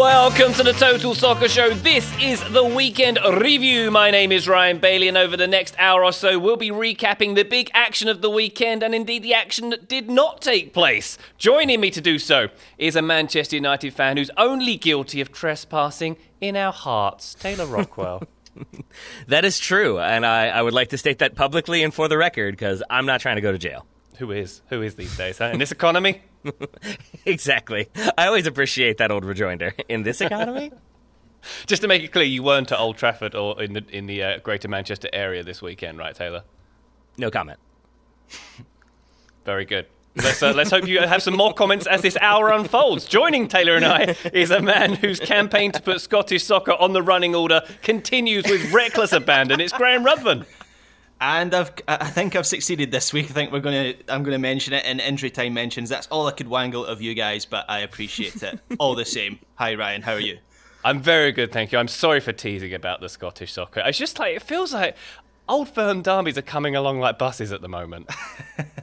Welcome to the Total Soccer Show. This is the weekend review. My name is Ryan Bailey, and over the next hour or so, we'll be recapping the big action of the weekend and indeed the action that did not take place. Joining me to do so is a Manchester United fan who's only guilty of trespassing in our hearts, Taylor Rockwell. That is true, and I, I would like to state that publicly and for the record because I'm not trying to go to jail. Who is? Who is these days, huh? In this economy? exactly. I always appreciate that old rejoinder. In this economy? Just to make it clear, you weren't at Old Trafford or in the in the uh, Greater Manchester area this weekend, right, Taylor? No comment. Very good. Let's, uh, let's hope you have some more comments as this hour unfolds. Joining Taylor and I is a man whose campaign to put Scottish soccer on the running order continues with reckless abandon. It's Graham Ruthven. And I've, I think I've succeeded this week. I think we're gonna, I'm gonna mention it in injury time mentions. That's all I could wangle of you guys, but I appreciate it all the same. Hi Ryan, how are you? I'm very good, thank you. I'm sorry for teasing about the Scottish soccer. It's just like it feels like old firm derbies are coming along like buses at the moment.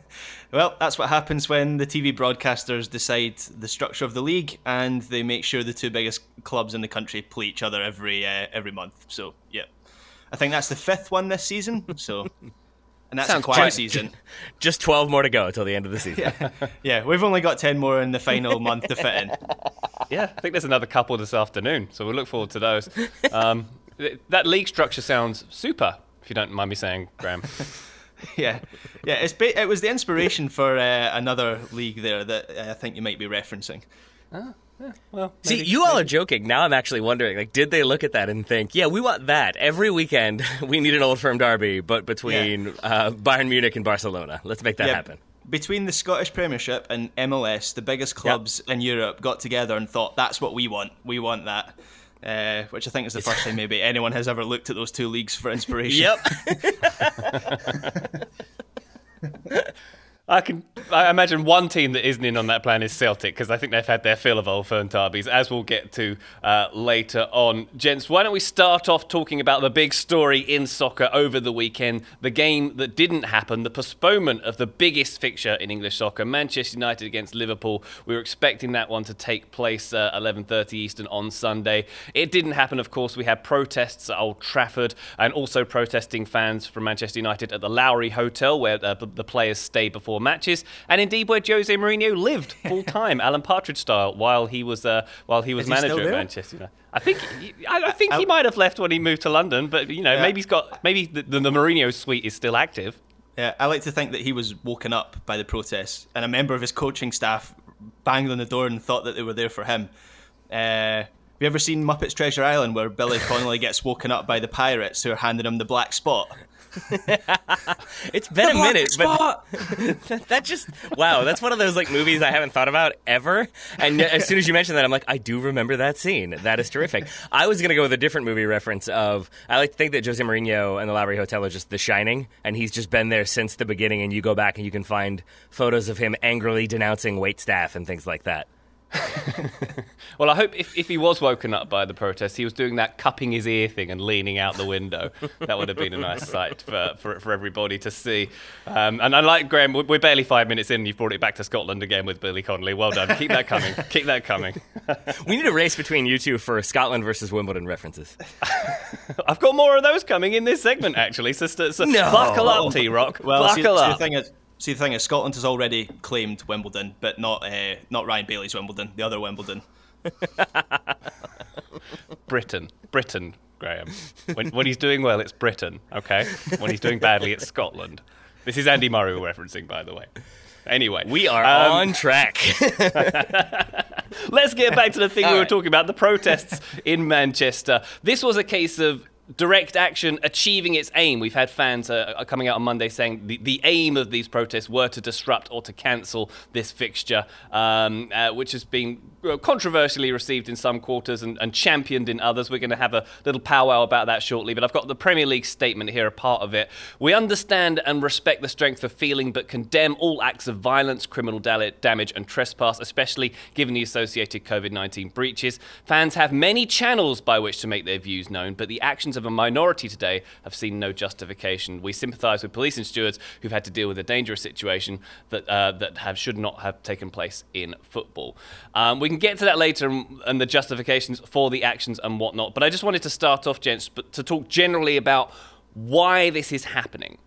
Well, that's what happens when the TV broadcasters decide the structure of the league and they make sure the two biggest clubs in the country play each other every uh, every month. So yeah, I think that's the fifth one this season. So, and that's Sounds a quiet quite- season. Just 12 more to go till the end of the season. Yeah, we've only got ten more in the final month to fit in. yeah, I think there's another couple this afternoon, so we'll look forward to those. Um, th- that league structure sounds super, if you don't mind me saying, Graham. Yeah, yeah. It's ba- it was the inspiration for uh, another league there that uh, I think you might be referencing. Well, See, you all are joking. Now I'm actually wondering, like, did they look at that and think, yeah, we want that every weekend? We need an old firm derby, but between uh, Bayern Munich and Barcelona. Let's make that Yeah, happen. Between the Scottish Premiership and MLS, the biggest clubs in Europe got together and thought, "That's what we want. We want that." Uh, which I think is the first time maybe anyone has ever looked at those two leagues for inspiration. Yep. I can I imagine one team that isn't in on that plan is Celtic because I think they've had their fill of old firm derbies, as we'll get to uh, later on. Gents, why don't we start off talking about the big story in soccer over the weekend, the game that didn't happen, the postponement of the biggest fixture in English soccer, Manchester United against Liverpool. We were expecting that one to take place uh, 11:30 Eastern on Sunday. It didn't happen, of course. We had protests at Old Trafford and also protesting fans from Manchester United at the Lowry Hotel, where uh, the players stay before matches, and indeed where Jose Mourinho lived full time, Alan Partridge style, while he was uh, while he was Is he manager at? Manchester United. I think I, I think he might have left when he moved to London, but you know Yeah. maybe he's got maybe the, the, the Mourinho suite is still active. Yeah, I like to think that he was woken up by the protests, and a member of his coaching staff banged on the door and thought that they were there for him. Uh, have you ever seen Muppets Treasure Island, where Billy Connolly gets woken up by the pirates who are handing him the black spot? it's been a minute, but that just wow, that's one of those like movies I haven't thought about ever. And as soon as you mentioned that, I'm like, I do remember that scene. That is terrific. I was gonna go with a different movie reference of I like to think that Jose Mourinho and the Lowry Hotel are just The Shining, and he's just been there since the beginning. And you go back and you can find photos of him angrily denouncing wait staff and things like that. well, I hope if, if he was woken up by the protest, he was doing that cupping his ear thing and leaning out the window. that would have been a nice sight for, for, for everybody to see. Um, and I like Graham, we're barely five minutes in. And you've brought it back to Scotland again with Billy Connolly. Well done. Keep that coming. Keep that coming. we need a race between you two for Scotland versus Wimbledon references. I've got more of those coming in this segment, actually. So, so no. buckle up, T Rock. Well, buckle see, up. See, the thing is, See, the thing is, Scotland has already claimed Wimbledon, but not uh, not Ryan Bailey's Wimbledon, the other Wimbledon. Britain, Britain, Graham. When, when he's doing well, it's Britain. Okay. When he's doing badly, it's Scotland. This is Andy Murray we're referencing, by the way. Anyway, we are um, on track. let's get back to the thing All we were right. talking about the protests in Manchester. This was a case of direct action achieving its aim. We've had fans uh, coming out on Monday saying the, the aim of these protests were to disrupt or to cancel this fixture, um, uh, which has been controversially received in some quarters and, and championed in others. We're going to have a little powwow about that shortly, but I've got the Premier League statement here, a part of it. We understand and respect the strength of feeling, but condemn all acts of violence, criminal damage, and trespass, especially given the associated COVID 19 breaches. Fans have many channels by which to make their views known, but the actions of a minority today have seen no justification. We sympathise with police and stewards who've had to deal with a dangerous situation that, uh, that have, should not have taken place in football. Um, we can get to that later and, and the justifications for the actions and whatnot. But I just wanted to start off, gents, but to talk generally about why this is happening.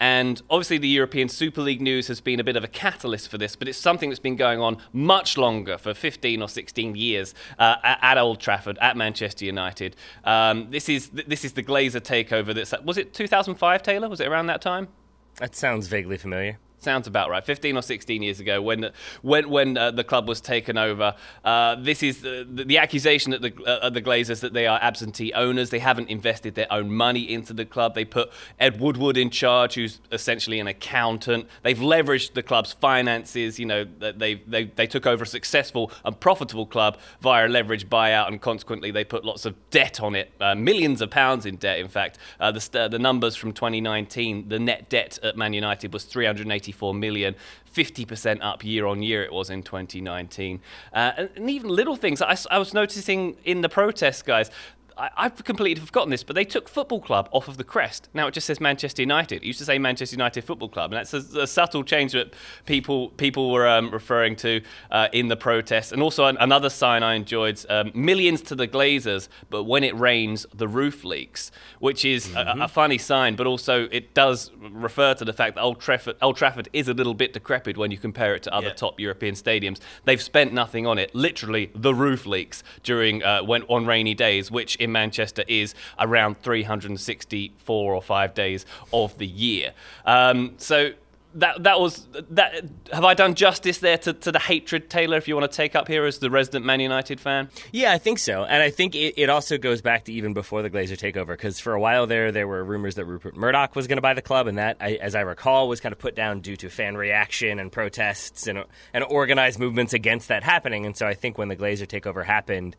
And obviously, the European Super League news has been a bit of a catalyst for this, but it's something that's been going on much longer for 15 or 16 years uh, at, Old Trafford, at Manchester United. Um, this is this is the Glazer takeover. That's was it 2005, Taylor? Was it around that time? That sounds vaguely familiar. Sounds about right. 15 or 16 years ago, when when when uh, the club was taken over, uh, this is the, the, accusation that the uh, the Glazers that they are absentee owners. They haven't invested their own money into the club. They put Ed Woodward in charge, who's essentially an accountant. They've leveraged the club's finances. You know, they they they took over a successful and profitable club via a leverage buyout, and consequently they put lots of debt on it, uh, millions of pounds in debt. In fact, uh, the the numbers from 2019, the net debt at Man United was 380 94 million, 50% up year on year it was in 2019. Uh, and, and, even little things. I, I was noticing in the protests, guys, I, have completely forgotten this, but they took football club off of the crest. Now it just says Manchester United. It used to say Manchester United Football Club, and that's a, a subtle change that people people were um, referring to uh, in the protest. And also an, another sign I enjoyed: um, millions to the Glazers, but when it rains, the roof leaks, which is mm-hmm. a, a, funny sign, but also it does refer to the fact that Old Trafford, Old Trafford is a little bit decrepit when you compare it to other yeah. top European stadiums. They've spent nothing on it. Literally, the roof leaks during uh, when on rainy days, which in Manchester is around 364 or five days of the year. Um, so that that was that. Have I done justice there to, to the hatred, Taylor? If you want to take up here as the resident Man United fan, yeah, I think so, and I think it, it also goes back to even before the Glazer takeover, because for a while there, there were rumors that Rupert Murdoch was going to buy the club, and that, I, as I recall, was kind of put down due to fan reaction and protests and and organized movements against that happening. And so I think when the Glazer takeover happened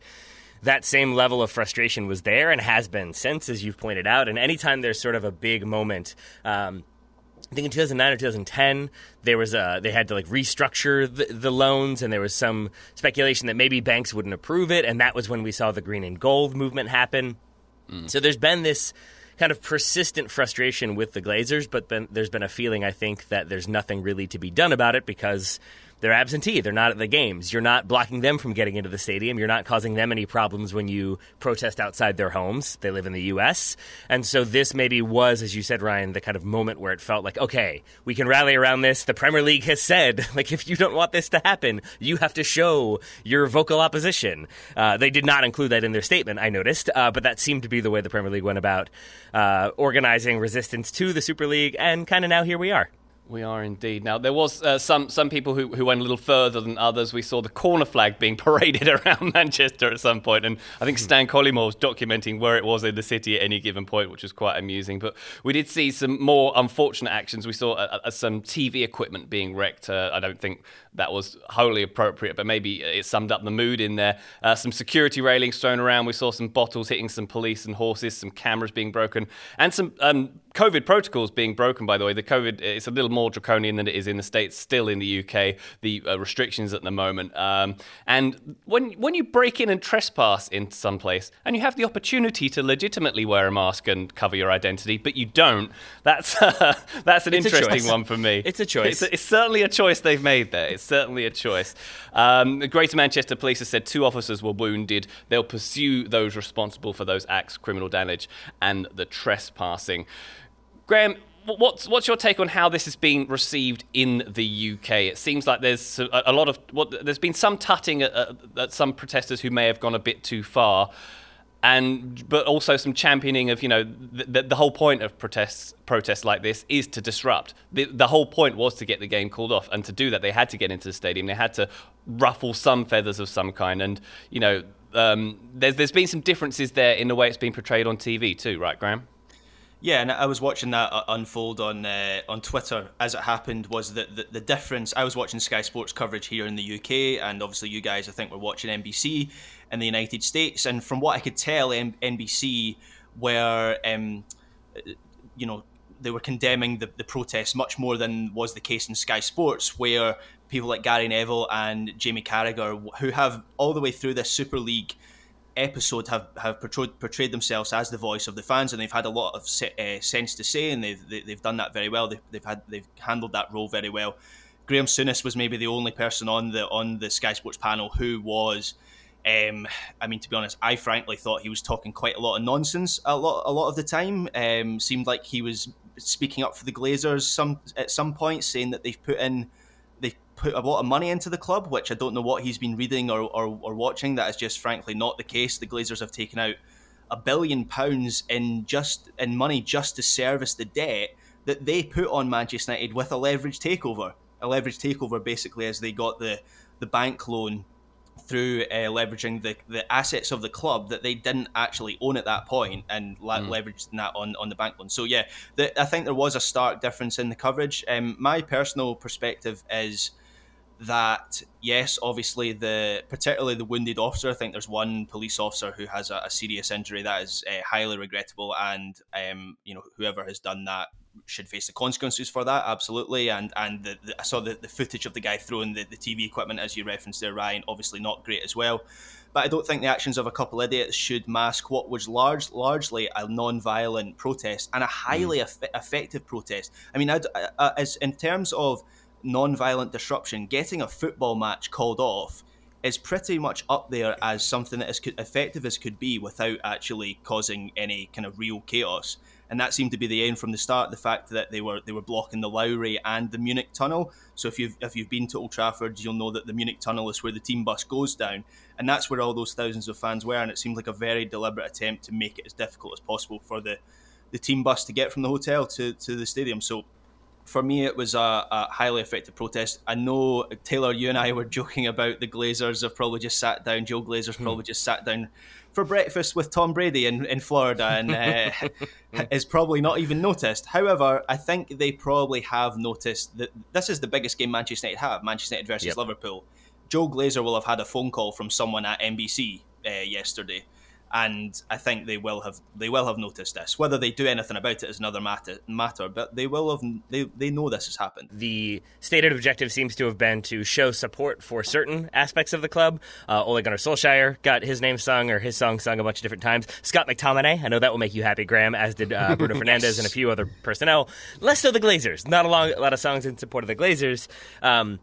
that same level of frustration was there and has been since, as you've pointed out. And anytime there's sort of a big moment, um, I think in 2009 or 2010, there was a, they had to like restructure the, the, loans, and there was some speculation that maybe banks wouldn't approve it, and that was when we saw the green and gold movement happen. Mm. So there's been this kind of persistent frustration with the Glazers, but then there's been a feeling I think that there's nothing really to be done about it because they're absentee. They're not at the games. You're not blocking them from getting into the stadium. You're not causing them any problems when you protest outside their homes. They live in the U.S. And so this maybe was, as you said, Ryan, the kind of moment where it felt like, okay, we can rally around this. The Premier League has said, like, if you don't want this to happen, you have to show your vocal opposition. Uh, they did not include that in their statement, I noticed, uh, but that seemed to be the way the Premier League went about uh, organizing resistance to the Super League. And kind of now here we are. We are indeed. Now there was uh, some some people who, who went a little further than others. We saw the corner flag being paraded around Manchester at some point, and I think Stan Collymore was documenting where it was in the city at any given point, which was quite amusing. But we did see some more unfortunate actions. We saw uh, uh, some TV equipment being wrecked. Uh, I don't think that was wholly appropriate, but maybe it summed up the mood in there. Uh, some security railings thrown around. We saw some bottles hitting some police and horses, some cameras being broken, and some um, COVID protocols being broken. By the way, the COVID it's a little more draconian than it is in the states. Still in the UK, the uh, restrictions at the moment. Um, and when when you break in and trespass into some place, and you have the opportunity to legitimately wear a mask and cover your identity, but you don't, that's uh, that's an It's interesting one for me. It's a choice. It's, it's certainly a choice they've made there. It's certainly a choice. Um, the Greater Manchester Police has said two officers were wounded. They'll pursue those responsible for those acts, criminal damage, and the trespassing. Graham, what's what's your take on how this is being received in the UK? It seems like there's a, lot of what there's been some tutting at, at, some protesters who may have gone a bit too far. And but also some championing of you know the, the, the whole point of protests protests like this is to disrupt. The, the whole point was to get the game called off, and to do that they had to get into the stadium. They had to ruffle some feathers of some kind, and you know um, there's there's been some differences there in the way it's been portrayed on TV too, right, Graham? Yeah, and I was watching that uh, unfold on uh, on Twitter as it happened. Was that the, the difference? I was watching Sky Sports coverage here in the UK, and obviously you guys, I think, were watching NBC in the United States. And from what I could tell, M- NBC were, um, you know, they were condemning the, the protests much more than was the case in Sky Sports, where people like Gary Neville and Jamie Carragher, who have all the way through this Super League episode have have portrayed, portrayed themselves as the voice of the fans, and they've had a lot of se- uh, sense to say, and they've they, they've done that very well. They've, they've had they've handled that role very well. Graham Souness was maybe the only person on the on the Sky Sports panel who was. Um, I mean, to be honest, I frankly thought he was talking quite a lot of nonsense a lot, a lot of the time. Um, seemed like he was speaking up for the Glazers some at some point, saying that they've put in put a lot of money into the club, which I don't know what he's been reading or, or, or watching. That is just frankly not the case. The Glazers have taken out a billion pounds in just in money just to service the debt that they put on Manchester United with a leverage takeover. A leverage takeover basically as they got the the bank loan through uh, leveraging the, the assets of the club that they didn't actually own at that point and la- Mm. leveraged that on, on the bank loan. So yeah, the, I think there was a stark difference in the coverage. Um, my personal perspective is that yes, obviously the particularly the wounded officer. I think there's one police officer who has a, a serious injury that is uh, highly regrettable, and um, you know whoever has done that should face the consequences for that. Absolutely, and and the, the, I saw the, the footage of the guy throwing the, the TV equipment as you referenced there, Ryan. Obviously not great as well. But I don't think the actions of a couple idiots should mask what was large, largely a non-violent protest and a highly eff- effective protest. I mean, I'd, uh, as in terms of non-violent disruption, getting a football match called off is pretty much up there as something that is effective as could be without actually causing any kind of real chaos. And that seemed to be the aim from the start. The fact that they were they were blocking the Lowry and the Munich tunnel. So if you've if you've been to Old Trafford, you'll know that the Munich tunnel is where the team bus goes down, and that's where all those thousands of fans were. And it seemed like a very deliberate attempt to make it as difficult as possible for the the team bus to get from the hotel to, to the stadium. So for me, it was a, a, highly effective protest. I know Taylor, you and I were joking about the Glazers have probably just sat down. Joe Glazer's probably just sat down for breakfast with Tom Brady in, in Florida and uh, is probably not even noticed. However, I think they probably have noticed that this is the biggest game Manchester United have Manchester United versus Yep. Liverpool. Joe Glazer will have had a phone call from someone at NBC uh, yesterday. And I think they will have they will have noticed this. Whether they do anything about it is another matter. Matter, but they will have they, they know this has happened. the stated objective seems to have been to show support for certain aspects of the club. Uh, Ole Gunnar Solskjaer got his name sung or his song sung a bunch of different times. Scott McTominay, I know that will make you happy, Graham, as did uh, Bruno Fernandes and a few other personnel. Less so the Glazers. Not a, long, a lot of songs in support of the Glazers. Um,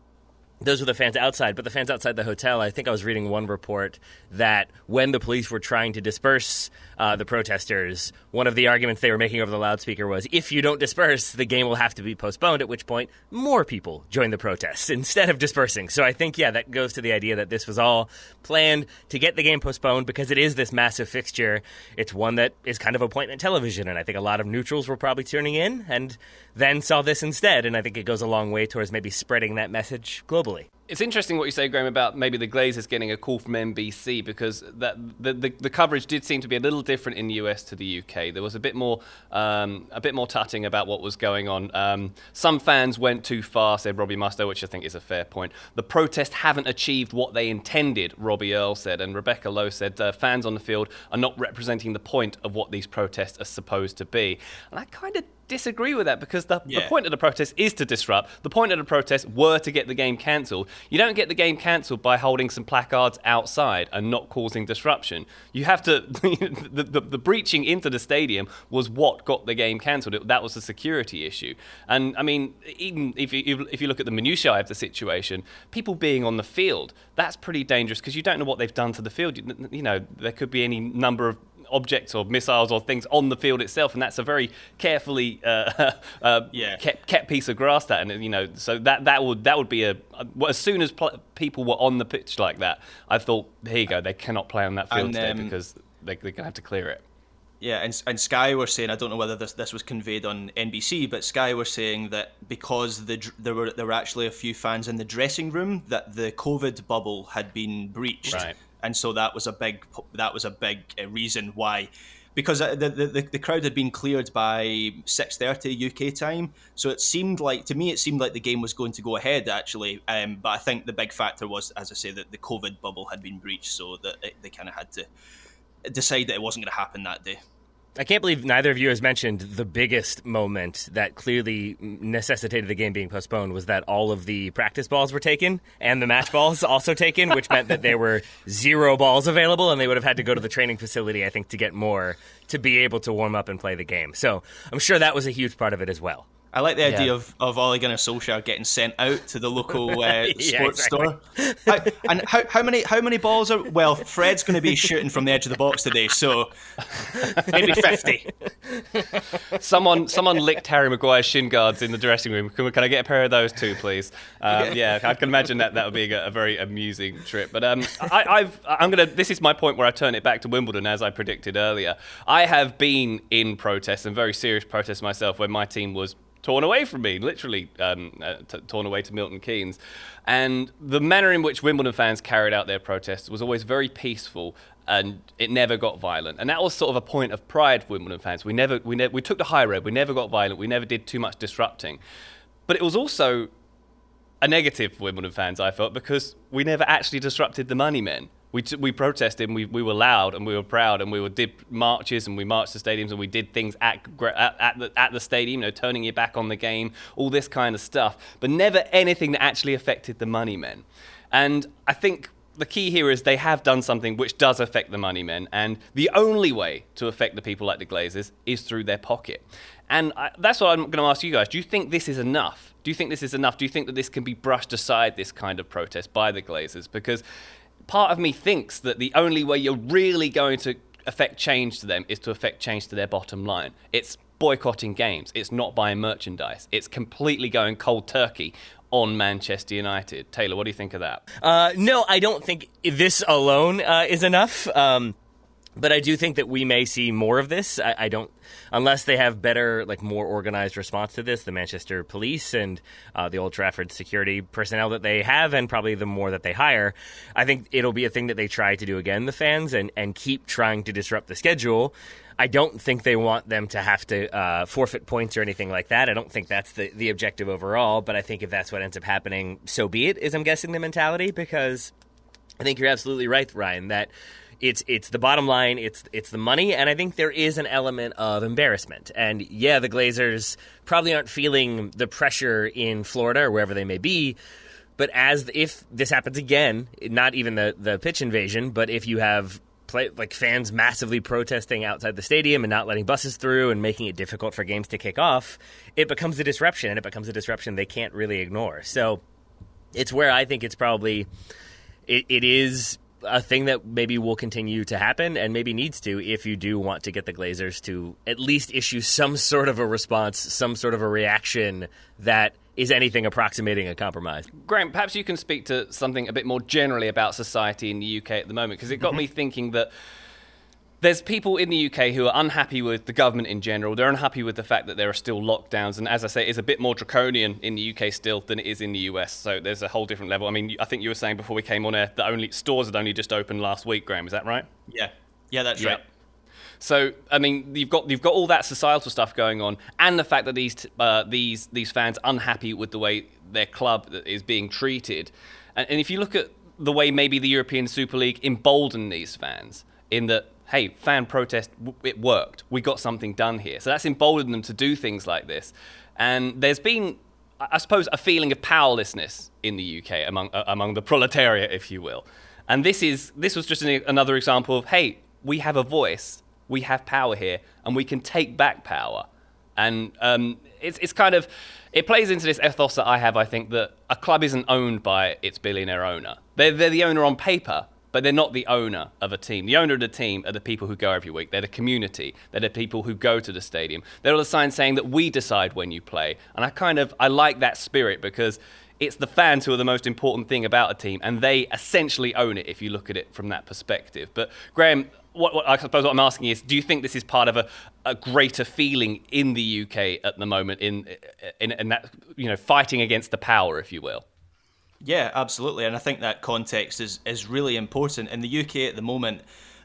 those were the fans outside, but the fans outside the hotel. I think I was reading one report that when the police were trying to disperse uh, the protesters, one of the arguments they were making over the loudspeaker was, "If you don't disperse, the game will have to be postponed." At which point, more people joined the protests instead of dispersing. So I think, yeah, that goes to the idea that this was all planned to get the game postponed because it is this massive fixture. It's one that is kind of appointment television, and I think a lot of neutrals were probably tuning in and then saw this instead. And I think it goes a long way towards maybe spreading that message globally. It's interesting what you say, Graham, about maybe the Glazers getting a call from NBC because that the, the, the coverage did seem to be a little different in the US to the UK. There was a bit more um, a bit more tutting about what was going on. Um, some fans went too far, said Robbie Mustoe, which I think is a fair point. The protests haven't achieved what they intended, Robbie Earle said, and Rebecca Lowe said uh, fans on the field are not representing the point of what these protests are supposed to be. And I kind of disagree with that because the, yeah. the point of the protest is to disrupt. The point of the protest were to get the game cancelled. You don't get the game cancelled by holding some placards outside and not causing disruption. You have to. the, the, the, breaching into the stadium was what got the game cancelled. That was a security issue. And I mean, even if you, if you look at the minutiae of the situation, people being on the field, that's pretty dangerous because you don't know what they've done to the field. You, you know, there could be any number of objects or missiles or things on the field itself, and that's a very carefully uh, uh, yeah. kept, kept piece of grass. That and you know, so that that would that would be a as soon as pl- people were on the pitch like that, I thought, here you go, they cannot play on that field and, today um, because they, they're gonna have to clear it. Yeah, and, and Sky were saying I don't know whether this this was conveyed on NBC, but Sky were saying that because the there were there were actually a few fans in the dressing room that the COVID bubble had been breached, right and so that was a big that was a big uh, reason why. Because uh, the, the, the crowd had been cleared by 6.30 uk time. So it seemed like to me it seemed like the game was going to go ahead actually. Um, but i think the big factor was as i say that the covid bubble had been breached so that it, they kind of had to decide that it wasn't going to happen that day I can't believe neither of you has mentioned the biggest moment that clearly necessitated the game being postponed was that all of the practice balls were taken and the match balls also taken, which meant that there were zero balls available and they would have had to go to the training facility, I think, to get more to be able to warm up and play the game. So I'm sure that was a huge part of it as well. I like the idea yeah. of, of Ole Gunnar Solskjaer getting sent out to the local uh, sports store. How, and how, how many how many balls are? Well, Fred's going to be shooting from the edge of the box today, so maybe fifty. someone someone licked Harry Maguire's shin guards in the dressing room. Can, can I get a pair of those too, please? Um, yeah, I can imagine that that would be a, a very amusing trip. But um, I, I've I'm gonna. This is my point where I turn it back to Wimbledon, as I predicted earlier. I have been in protests and very serious protests myself when my team was torn away from me, literally um, uh, t- torn away to Milton Keynes. And the manner in which Wimbledon fans carried out their protests was always very peaceful and it never got violent. And that was sort of a point of pride for Wimbledon fans. We never, we, ne- we took the high road, we never got violent, we never did too much disrupting. But it was also a negative for Wimbledon fans, I felt, because we never actually disrupted the money men we, t- we protested and we, we were loud and we were proud and we were, did marches and we marched to stadiums and we did things at, at, at, the, at the stadium, you know, turning your back on the game, all this kind of stuff, but never anything that actually affected the money men. And I think the key here is they have done something which does affect the money men, and the only way to affect the people like the Glazers is through their pocket. And I, that's what I'm going to ask you guys. Do you think this is enough? Do you think this is enough? Do you think that this can be brushed aside, this kind of protest by the Glazers? Because part of me thinks that the only way you're really going to affect change to them is to affect change to their bottom line. It's boycotting games. It's not buying merchandise. It's completely going cold turkey on Manchester United. Taylor, what do you think of that? Uh, no, I don't think this alone uh, is enough. Um, but I do think that we may see more of this. I, I, don't, unless they have better, like more organized response to this. The Manchester Police and uh, the Old Trafford security personnel that they have, and probably the more that they hire, I think it'll be a thing that they try to do again. The fans and and keep trying to disrupt the schedule. I don't think they want them to have to uh, forfeit points or anything like that. I don't think that's the, the objective overall. But I think if that's what ends up happening, so be it. Is I'm guessing the mentality because I think you're absolutely right, Ryan. That it's it's the bottom line. It's it's the money, and I think there is an element of embarrassment. And yeah, the Glazers probably aren't feeling the pressure in Florida or wherever they may be. But as if this happens again, not even the the pitch invasion, but if you have play, like fans massively protesting outside the stadium and not letting buses through and making it difficult for games to kick off, it becomes a disruption, and it becomes a disruption they can't really ignore. So it's where I think it's probably it, it is a thing that maybe will continue to happen and maybe needs to if you do want to get the Glazers to at least issue some sort of a response, some sort of a reaction that is anything approximating a compromise. Graham, perhaps you can speak to something a bit more generally about society in the UK at the moment because it got mm-hmm. me thinking that there's people in the UK who are unhappy with the government in general. They're unhappy with the fact that there are still lockdowns, and as I say, it's a bit more draconian in the UK still than it is in the US. So there's a whole different level. I mean, I think you were saying before we came on air that only stores had only just opened last week. Graham, is that right? Yeah, yeah, that's yeah. right. So I mean, you've got you've got all that societal stuff going on, and the fact that these uh, these these fans unhappy with the way their club is being treated, and, and if you look at the way maybe the European Super League emboldened these fans in that hey, fan protest, it worked. We got something done here. So that's emboldened them to do things like this. And there's been, I suppose, a feeling of powerlessness in the UK among uh, among the proletariat, if you will. And this is this was just an, another example of hey, we have a voice, we have power here, and we can take back power. And um, it's it's kind of it plays into this ethos that I have. I think that a club isn't owned by its billionaire owner. They're they're the owner on paper, but they're not the owner of a team. The owner of the team are the people who go every week. They're the community. They're the people who go to the stadium. They're the signs saying that we decide when you play. And I kind of I like that spirit because it's the fans who are the most important thing about a team, and they essentially own it if you look at it from that perspective. But Graham, what, what, I suppose what I'm asking is, do you think this is part of a, a greater feeling in the UK at the moment in, in, in that you know fighting against the power, if you will? Yeah, absolutely, and I think that context is is really important. In the UK at the moment,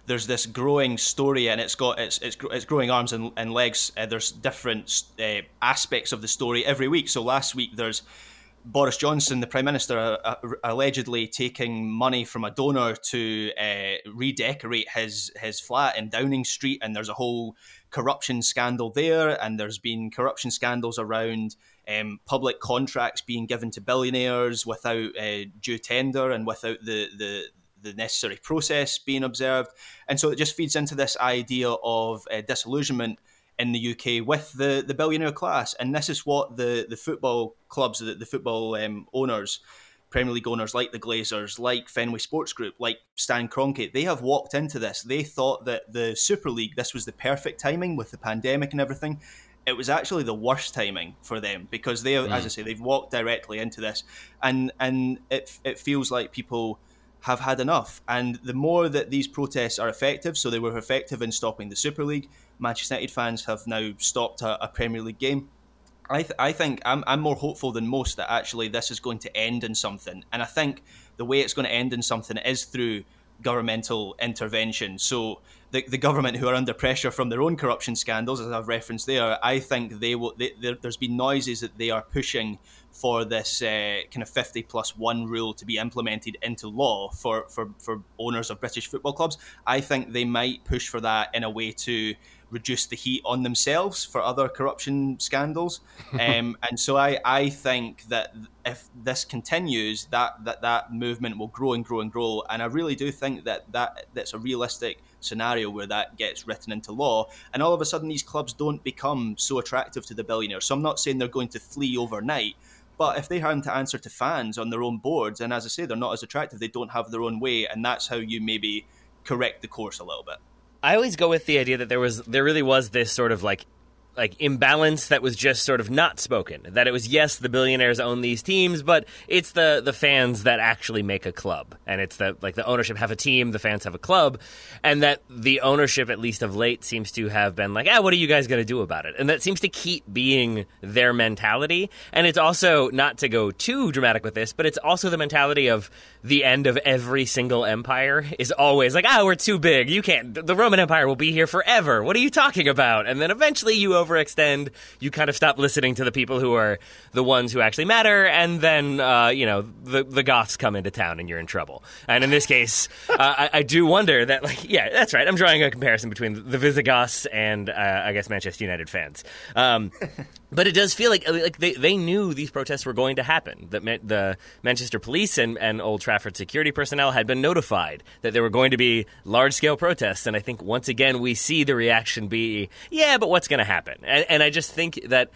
there's this growing story, and it's got it's it's, it's growing arms and, and legs. Uh, there's different uh, aspects of the story every week. So last week there's Boris Johnson, the Prime Minister, uh, allegedly taking money from a donor to uh, redecorate his his flat in Downing Street, and there's a whole corruption scandal there, and there's been corruption scandals around um, public contracts being given to billionaires without uh, due tender and without the, the the necessary process being observed, and so it just feeds into this idea of uh, disillusionment in the UK with the, the billionaire class, and this is what the, the football clubs, the, the football um, owners, Premier League owners like the Glazers, like Fenway Sports Group, like Stan Kroenke, they have walked into this. They thought that the Super League, this was the perfect timing with the pandemic and everything, it was actually the worst timing for them because they, mm. as I say, they've walked directly into this, and and it it feels like people have had enough. And the more that these protests are effective, so they were effective in stopping the Super League. Manchester United fans have now stopped a, a Premier League game. I, th- I think I'm, I'm more hopeful than most that actually this is going to end in something. And I think the way it's going to end in something is through governmental intervention. So the, the government who are under pressure from their own corruption scandals, as I've referenced there, I think they will. They, there's been noises that they are pushing for this uh, kind of 50 plus one rule to be implemented into law for, for, for owners of British football clubs. I think they might push for that in a way to reduce the heat on themselves for other corruption scandals. Um, and so I, I think that if this continues, that, that that movement will grow and grow and grow. And I really do think that, that that's a realistic scenario where that gets written into law. And all of a sudden, these clubs don't become so attractive to the billionaires. So I'm not saying they're going to flee overnight. But if they have to answer to fans on their own boards, and as I say, they're not as attractive, they don't have their own way, and that's how you maybe correct the course a little bit. I always go with the idea that there was there really was this sort of like like imbalance that was just sort of not spoken. That it was yes, the billionaires own these teams, but it's the the fans that actually make a club, and it's the like the ownership have a team, the fans have a club, and that the ownership, at least of late, seems to have been like, ah, what are you guys going to do about it? And that seems to keep being their mentality. And it's also not to go too dramatic with this, but it's also the mentality of the end of every single empire is always like, ah, we're too big. You can't. The Roman Empire will be here forever. What are you talking about? And then eventually you over overextend, you kind of stop listening to the people who are the ones who actually matter, and then uh, you know the the Goths come into town and you're in trouble. And in this case, uh, I, I, do wonder that like yeah, that's right. I'm drawing a comparison between the Visigoths and uh, I guess Manchester United fans. Um, but it does feel like like they, they knew these protests were going to happen. That the Manchester police and, and Old Trafford security personnel had been notified that there were going to be large scale protests. And I think once again we see the reaction be, yeah, but what's going to happen? And, and I just think that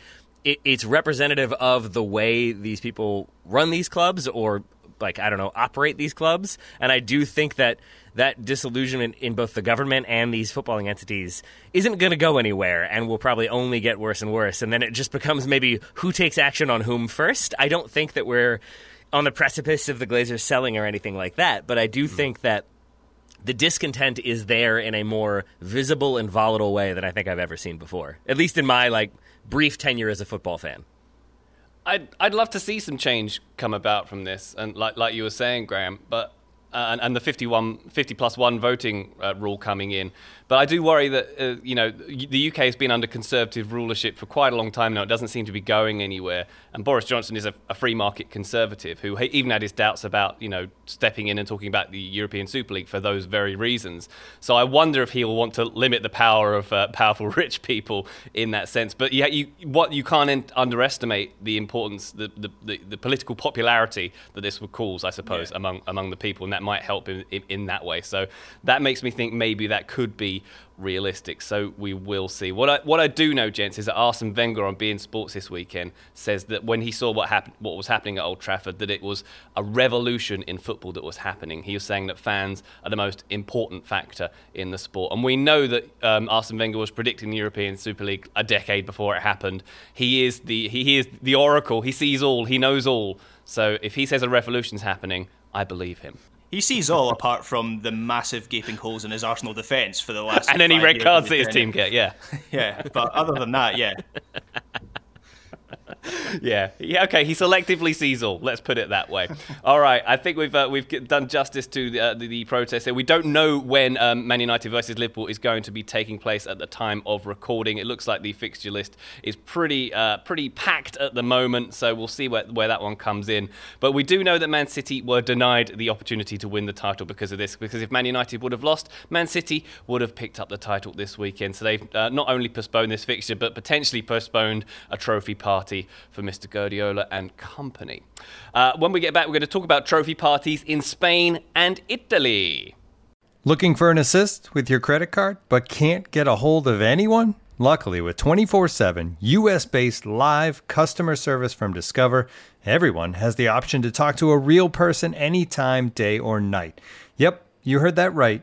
it, it's representative of the way these people run these clubs or like I don't know operate these clubs. And I do think that that disillusionment in both the government and these footballing entities isn't going to go anywhere and will probably only get worse and worse. And then it just becomes maybe who takes action on whom first. I don't think that we're on the precipice of the Glazers selling or anything like that, but I do mm-hmm. think that the discontent is there in a more visible and volatile way than I think I've ever seen before. At least in my like brief tenure as a football fan. I'd I'd love to see some change come about from this, and like like you were saying, Graham. But and, and, the 51, 50 plus one voting uh, rule coming in. But I do worry that uh, you know the UK has been under conservative rulership for quite a long time now. It doesn't seem to be going anywhere. And Boris Johnson is a, a free market conservative who even had his doubts about you know stepping in and talking about the European Super League for those very reasons. So I wonder if he will want to limit the power of uh, powerful rich people in that sense. But yeah, you, what you can't underestimate the importance, the, the, the, the, political popularity that this would cause, I suppose, yeah. among among the people, and that might help in, in, in that way. So that makes me think maybe that could be realistic. So we will see. What I what I do know, gents, is that Arsene Wenger on beIN Sports this weekend says that when he saw what happened, what was happening at Old Trafford, that it was a revolution in football that was happening. He was saying that fans are the most important factor in the sport, and we know that um, Arsene Wenger was predicting the European Super League a decade before it happened. He is the he, he is the oracle. He sees all. He knows all. So if he says a revolution's happening, I believe him. He sees all apart from the massive gaping holes in his Arsenal defence for the last. and any red cards that his team get, yeah. yeah, but other than that, yeah. yeah, yeah. Okay, he selectively sees all. Let's put it that way. All right, I think we've uh, we've done justice to the, uh, the, the, protest here. We don't know when um, Man United versus Liverpool is going to be taking place at the time of recording. It looks like the fixture list is pretty uh, pretty packed at the moment, so we'll see where where that one comes in. But we do know that Man City were denied the opportunity to win the title because of this. Because if Man United would have lost, Man City would have picked up the title this weekend. So they've uh, not only postponed this fixture, but potentially postponed a trophy party for Mr. Guardiola and company. Uh, when we get back, we're going to talk about trophy parties in Spain and Italy. Looking for an assist with your credit card, but can't get a hold of anyone? Luckily, with 24 7 US based live customer service from Discover, everyone has the option to talk to a real person anytime, day or night. Yep, you heard that right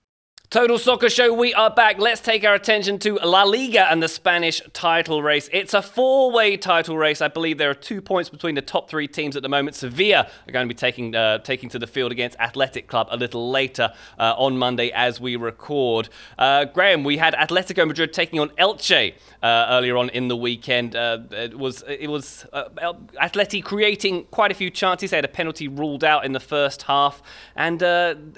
Total Soccer Show, we are back. Let's take our attention to La Liga and the Spanish title race. It's a four way title race. I believe there are two points between the top three teams at the moment. Sevilla are going to be taking, uh, taking to the field against Athletic Club a little later uh, on Monday as we record. Uh, Graham, we had Atletico Madrid taking on Elche uh, earlier on in the weekend. Uh, it was, it was uh, Atleti creating quite a few chances. They had a penalty ruled out in the first half and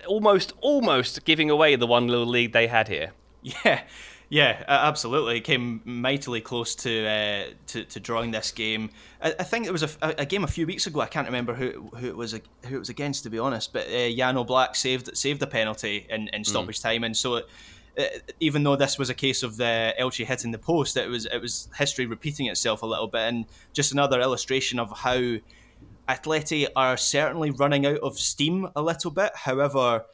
almost, almost giving away the one one little lead they had here. Yeah, yeah, absolutely. It came mightily close to uh, to, to, drawing this game. I, I think it was a, a, game a few weeks ago. I can't remember who who it was who it was against, to be honest. But uh, Jan Oblak saved saved the penalty in, in stoppage mm. time, and so. It, uh, even though this was a case of the Elche hitting the post, it was it was history repeating itself a little bit, and just another illustration of how Atleti are certainly running out of steam a little bit. However,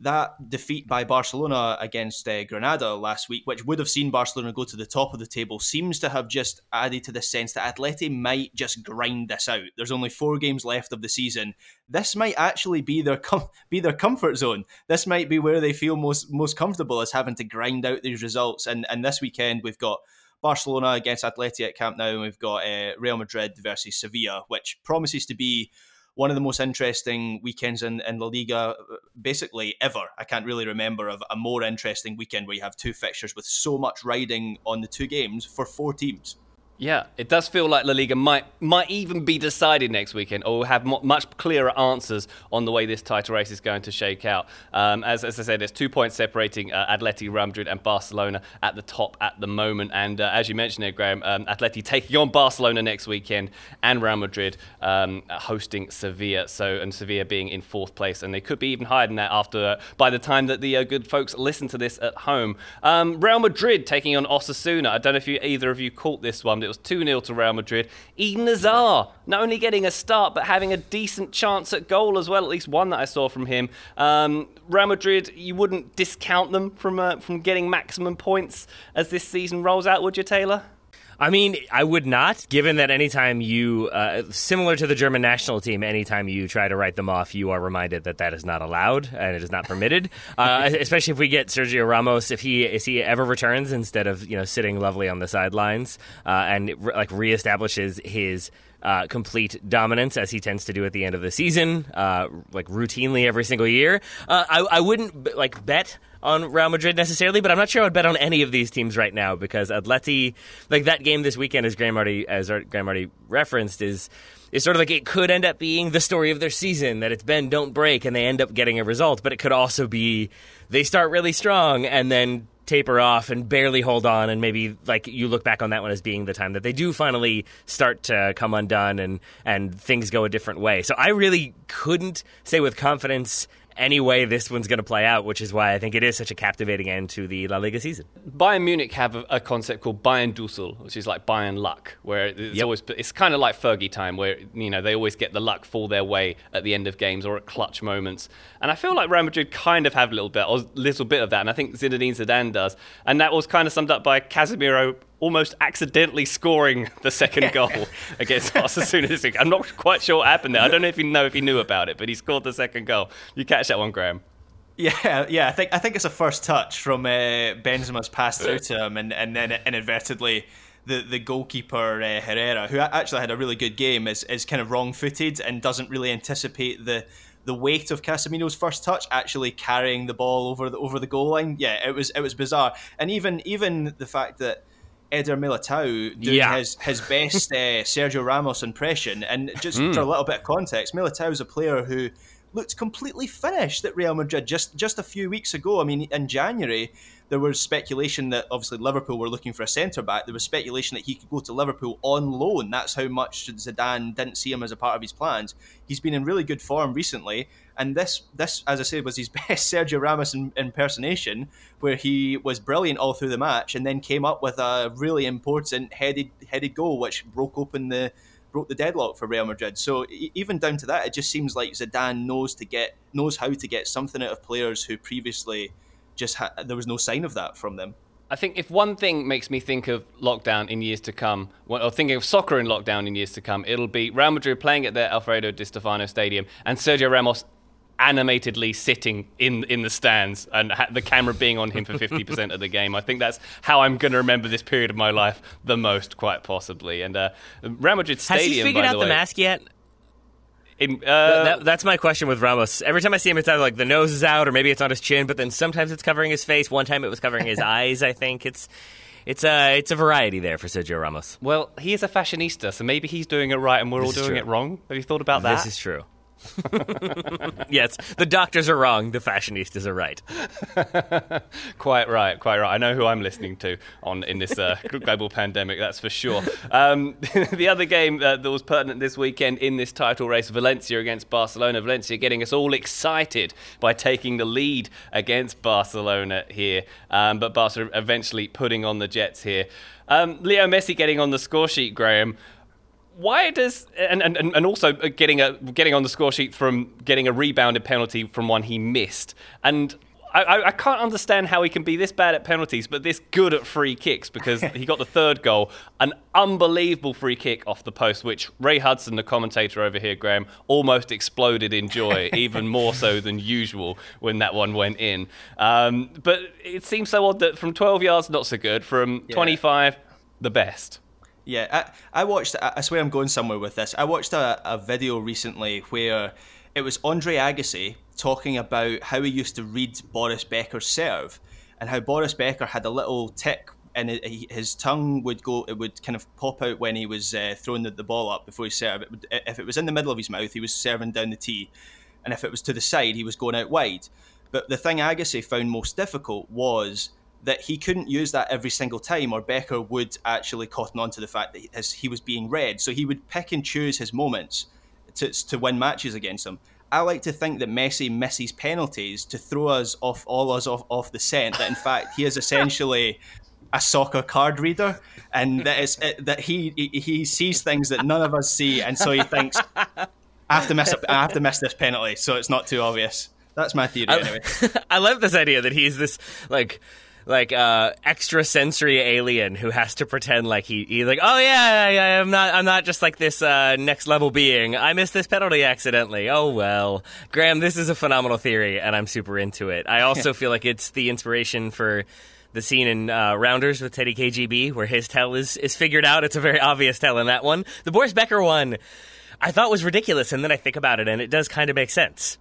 that defeat by Barcelona against uh, Granada last week, which would have seen Barcelona go to the top of the table, seems to have just added to the sense that Atleti might just grind this out. There's only four games left of the season. This might actually be their com- be their comfort zone. This might be where they feel most most comfortable as having to grind out these results. And and this weekend we've got Barcelona against Atleti at Camp Nou, and we've got uh, Real Madrid versus Sevilla, which promises to be one of the most interesting weekends in, in La Liga, basically ever. I can't really remember of a more interesting weekend where you have two fixtures with so much riding on the two games for four teams. Yeah, it does feel like La Liga might might even be decided next weekend, or we'll have much clearer answers on the way this title race is going to shake out. Um, as, as I said, there's two points separating uh, Atleti, Real Madrid, and Barcelona at the top at the moment. And uh, as you mentioned there, Graham, um, Atleti taking on Barcelona next weekend, and Real Madrid um, hosting Sevilla. So and Sevilla being in fourth place, and they could be even higher than that after uh, by the time that the uh, good folks listen to this at home. Um, Real Madrid taking on Osasuna. I don't know if you either of you caught this one. It was 2 0 to Real Madrid. Eden Hazard not only getting a start, but having a decent chance at goal as well, at least one that I saw from him. Um, Real Madrid, you wouldn't discount them from, uh, from getting maximum points as this season rolls out, would you, Taylor? I mean, I would not, given that anytime you, uh, similar to the German national team, anytime you try to write them off, you are reminded that that is not allowed and it is not permitted. Uh, especially if we get Sergio Ramos, if he if he ever returns instead of you know sitting lovely on the sidelines uh, and re- like reestablishes his uh, complete dominance as he tends to do at the end of the season, uh, like routinely every single year. Uh, I, I wouldn't like bet on Real Madrid necessarily, but I'm not sure I'd bet on any of these teams right now because Atleti, like that game this weekend, as Graham already as Graham already referenced, is is sort of like it could end up being the story of their season that it's been don't break and they end up getting a result, but it could also be they start really strong and then taper off and barely hold on and maybe like you look back on that one as being the time that they do finally start to come undone and and things go a different way. So I really couldn't say with confidence any way this one's going to play out, which is why I think it is such a captivating end to the La Liga season. Bayern Munich have a, a concept called Bayern Dusel, which is like Bayern luck, where it's yep. always it's kind of like Fergie time, where you know they always get the luck fall their way at the end of games or at clutch moments. And I feel like Real Madrid kind of have a little bit, a little bit of that, and I think Zinedine Zidane does, and that was kind of summed up by Casemiro almost accidentally scoring the second goal against us Osasuna this week. I'm not quite sure what happened there. I don't know if you know if he knew about it, but he scored the second goal. You catch that one, Graham? Yeah, yeah. I think I think it's a first touch from uh, Benzema's pass through to him, and, and then inadvertently the the goalkeeper uh, Herrera, who actually had a really good game, is is kind of wrong footed and doesn't really anticipate the the weight of Casemiro's first touch actually carrying the ball over the over the goal line. Yeah, it was it was bizarre, and even even the fact that Eder Militao doing yeah. his, his best uh, Sergio Ramos impression. And just mm. for a little bit of context, Militao is a player who looked completely finished at Real Madrid just, just a few weeks ago. I mean, in January, there was speculation that obviously Liverpool were looking for a centre back. There was speculation that he could go to Liverpool on loan. That's how much Zidane didn't see him as a part of his plans. He's been in really good form recently, and this, this as I said, was his best Sergio Ramos impersonation, where he was brilliant all through the match, and then came up with a really important headed headed goal, which broke open the broke the deadlock for Real Madrid. So even down to that, it just seems like Zidane knows to get knows how to get something out of players who previously just ha- there was no sign of that from them. I think if one thing makes me think of lockdown in years to come, or thinking of soccer in lockdown in years to come, it'll be Real Madrid playing at their Alfredo Di Stefano Stadium and Sergio Ramos animatedly sitting in in the stands and ha- the camera being on him for 50% of the game. I think that's how I'm going to remember this period of my life the most, quite possibly. And uh, Real Madrid Stadium, Has he figured out the, the way, mask yet? in, uh, That, that's my question with Ramos. Every time I see him, it's either like the nose is out or maybe it's on his chin, but then sometimes it's covering his face. One time it was covering his eyes. I think it's it's a it's a variety there for Sergio Ramos. well, he is a fashionista, so maybe he's doing it right and we're This all doing true. it wrong. Have you thought about that? This is true. yes, the doctors are wrong. The fashionistas are right. Quite right, quite right. I know who I'm listening to on in this uh, global pandemic. That's for sure. Um, the other game uh, that was pertinent this weekend in this title race, Valencia against Barcelona. Valencia getting us all excited by taking the lead against Barcelona here, um, but Barca eventually putting on the Jets here. Um, Leo Messi getting on the score sheet, Graham why does and, and, and also getting a getting on the score sheet from getting a rebounded penalty from one he missed. And I, I, can't understand how he can be this bad at penalties but this good at free kicks because he got the third goal. An unbelievable free kick off the post which Ray Hudson the commentator over here Graham almost exploded in joy even more so than usual when that one went in. Um, but it seems so odd that from 12 yards not so good. From 25 the best Yeah, I, I watched. I swear I'm going somewhere with this. I watched a, a video recently where it was Andre Agassi talking about how he used to read Boris Becker's serve, and how Boris Becker had a little tick, and it, his tongue would go. It would kind of pop out when he was uh, throwing the, the ball up before he served. It would, if it was in the middle of his mouth, he was serving down the tee, and if it was to the side, he was going out wide. But the thing Agassi found most difficult was that he couldn't use that every single time, or Becker would actually cotton on to the fact that he, as he was being read. So he would pick and choose his moments to, to win matches against him. I like to think that Messi misses penalties to throw us off, all us off, off the scent. That in fact he is essentially a soccer card reader, and that is uh, that he he sees things that none of us see, and so he thinks I have to miss a, I have to miss this penalty, so it's not too obvious. That's my theory, anyway. I love this idea that he's this like like uh extrasensory alien who has to pretend like he he's like oh yeah, yeah I'm not I'm not just like this uh next level being. I missed this penalty accidentally. Oh well. Graham this is a phenomenal theory and I'm super into it. I also feel like it's the inspiration for the scene in uh, Rounders with Teddy KGB where his tell is is figured out. It's a very obvious tell in that one. The Boris Becker one I thought was ridiculous and then I think about it and it does kind of make sense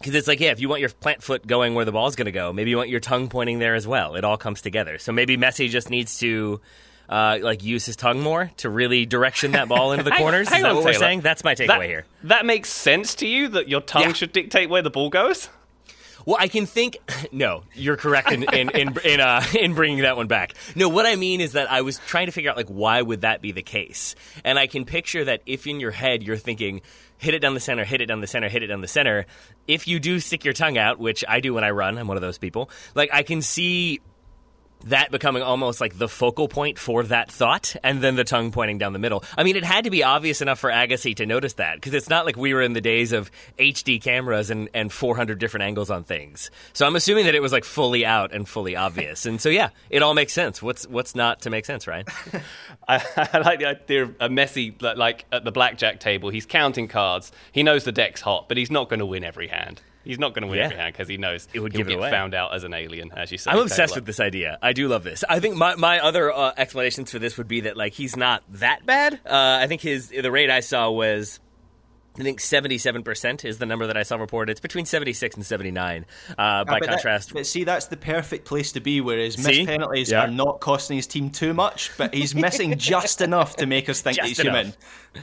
because it's like, yeah, if you want your plant foot going where the ball's going to go, maybe you want your tongue pointing there as well. It all comes together. So maybe Messi just needs to uh, like use his tongue more to really direction that ball into the corners. hang Is that on, what we're saying? That's my takeaway that, here. that makes sense to you that your tongue Yeah. should dictate where the ball goes Well, I can think. No, you're correct in in in in, uh, in bringing that one back. No, what I mean is that I was trying to figure out like why would that be the case, and I can picture that if in your head you're thinking. Hit it down the center, hit it down the center, hit it down the center. If you do stick your tongue out, which I do when I run, I'm one of those people, like I can see that becoming almost like the focal point for that thought, and then the tongue pointing down the middle. I mean, it had to be obvious enough for Agassi to notice that, because it's not like we were in the days of HD cameras and, and 400 different angles on things. So I'm assuming that it was like fully out and fully obvious. And so, yeah, it all makes sense. What's what's not to make sense, right? I, I like the idea of a Messi, like at the blackjack table. He's counting cards. He knows the deck's hot, but he's not going to win every hand. He's not going to win Yeah. every hand because he knows It would he'll get away. found out as an alien, as you say. I'm obsessed with this idea. I do love this. I think my, my other uh, explanations for this would be that like he's not that bad. Uh, I think his the rate I saw was. I think 77% is the number that I saw reported. It's between 76 and 79. Uh, by Ah, but that- contrast, but see, that's the perfect place to be, whereas See? missed penalties Yeah. are not costing his team too much, but he's missing just enough to make us think that Just he's enough. human.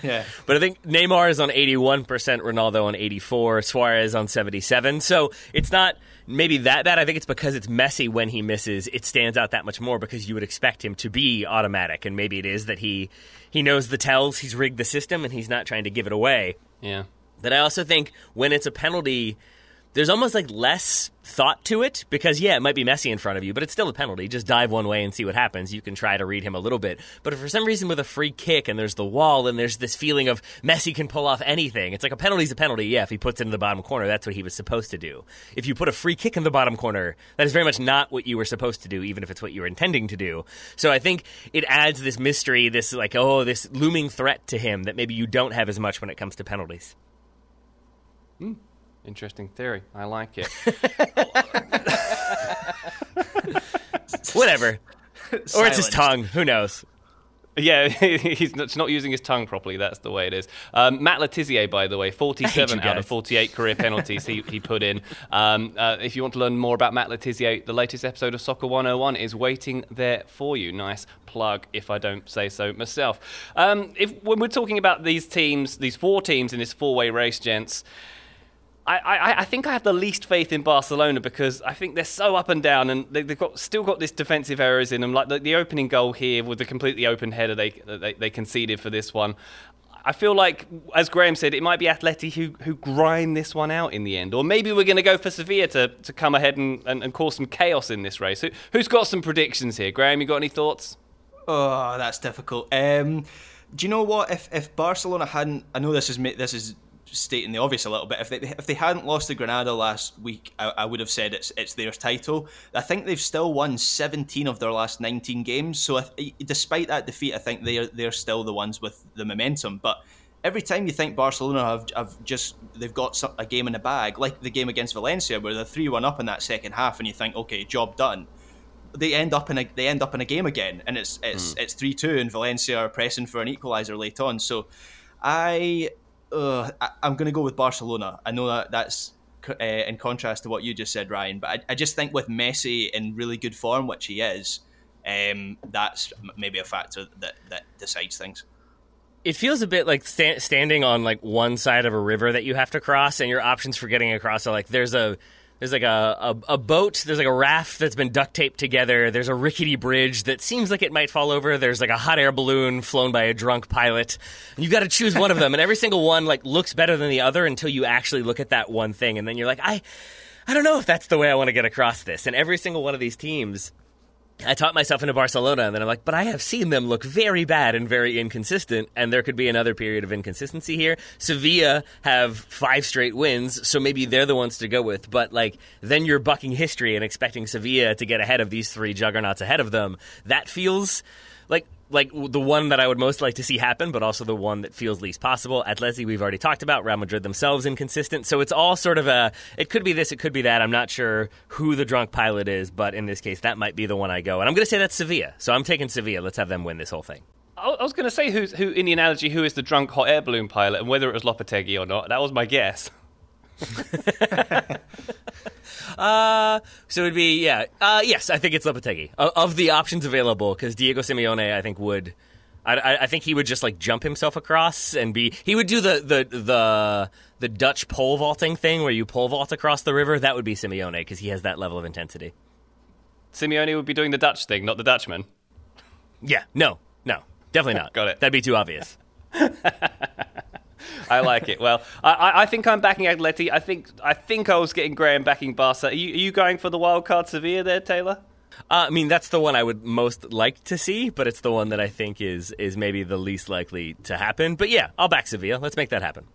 Yeah. But I think Neymar is on 81%, Ronaldo on 84, Suarez on 77. So it's not maybe that bad. I think it's because it's Messi when he misses, it stands out that much more because you would expect him to be automatic. And maybe it is that he he knows the tells, he's rigged the system, and he's not trying to give it away. Yeah. But I also think when it's a penalty, there's almost like less thought to it because yeah, it might be Messi in front of you, but it's still a penalty. Just dive one way and see what happens. You can try to read him a little bit. But for some reason with a free kick and there's the wall and there's this feeling of Messi can pull off anything, it's like a penalty's a penalty. Yeah, if he puts it in the bottom corner, that's what he was supposed to do. If you put a free kick in the bottom corner, that is very much not what you were supposed to do, even if it's what you were intending to do. So I think it adds this mystery, this like oh, this looming threat to him that maybe you don't have as much when it comes to penalties. Hmm. Interesting theory. I like it. Whatever. or it's his tongue. Who knows? Yeah, he's not, not, using his tongue properly. That's the way it is. Um, Matt Le Tissier, by the way, 47 out of 48 career penalties he, he put in. Um, uh, if you want to learn more about Matt Le Tissier, the latest episode of Soccer 101 is waiting there for you. Nice plug, if I don't say so myself. Um, if when we're talking about these teams, these four teams in this four-way race, gents. I, I, I, think I have the least faith in Barcelona because I think they're so up and down, and they, have got still got this defensive errors in them. Like the, the opening goal here with the completely open header they, they, they conceded for this one. I feel like, as Graham said, it might be Atleti who who grind this one out in the end, or maybe we're going to go for Sevilla to, to come ahead and, and, and cause some chaos in this race. Who, has got some predictions here? Graham, you got any thoughts? Oh, that's difficult. Um, do you know what? If if Barcelona hadn't, I know this is this is stating the obvious a little bit. If they if they hadn't lost to Granada last week, I, I, would have said it's it's their title. I think they've still won 17 of their last 19 games. So despite that defeat, I think they're they're still the ones with the momentum. But every time you think Barcelona have, have just they've got a game in the bag, like the game against Valencia, where they're three one up in that second half, and you think, okay, job done. They end up in a they end up in a game again, and it's it's mm. it's three two, and Valencia are pressing for an equaliser late on. So I uh, I, am going to go with Barcelona. I know that that's uh, in contrast to what you just said, Ryan, but I, I, just think with Messi in really good form, which he is, um, that's maybe a factor that, that decides things. It feels a bit like sta- standing on like one side of a river that you have to cross, and your options for getting across are like there's a there's like a, a, a, boat. There's like a raft that's been duct taped together. There's a rickety bridge that seems like it might fall over. There's like a hot air balloon flown by a drunk pilot. And you got to choose one of them, and every single one like looks better than the other until you actually look at that one thing, and then you're like, I, I don't know if that's the way I want to get across this. And every single one of these teams I taught myself into Barcelona, and then I'm like, but I have seen them look very bad and very inconsistent, and there could be another period of inconsistency here. Sevilla have five straight wins, so maybe they're the ones to go with. But like, then you're bucking history and expecting Sevilla to get ahead of these three juggernauts ahead of them. That feels like like the one that I would most like to see happen, but also the one that feels least possible. Atleti, we've already talked about. Real Madrid themselves inconsistent, so it's all sort of a. It could be this, it could be that. I'm not sure who the drunk pilot is, but in this case, that might be the one I go. And I'm going to say that's Sevilla. So I'm taking Sevilla. Let's have them win this whole thing. I was going to say who in the analogy who is the drunk hot air balloon pilot and whether it was Lopetegui or not. That was my guess. Uh, so it'd be yeah. Uh, yes, I think it's Lopetegui uh, of the options available because Diego Simeone I think would. I, I, think he would just like jump himself across and be. He would do the the the the Dutch pole vaulting thing where you pole vault across the river. That would be Simeone because he has that level of intensity. Simeone would be doing the Dutch thing, not the Dutchman. Yeah. No. No. Definitely not. Got it. That'd be too obvious. I like it. Well, I, I think I'm backing Atleti. I think I think I was getting Graham backing Barca. Are you, are you going for the wild card Sevilla there, Taylor? Uh, I mean, that's the one I would most like to see, but it's the one that I think is is maybe the least likely to happen. But yeah, I'll back Sevilla. Let's make that happen.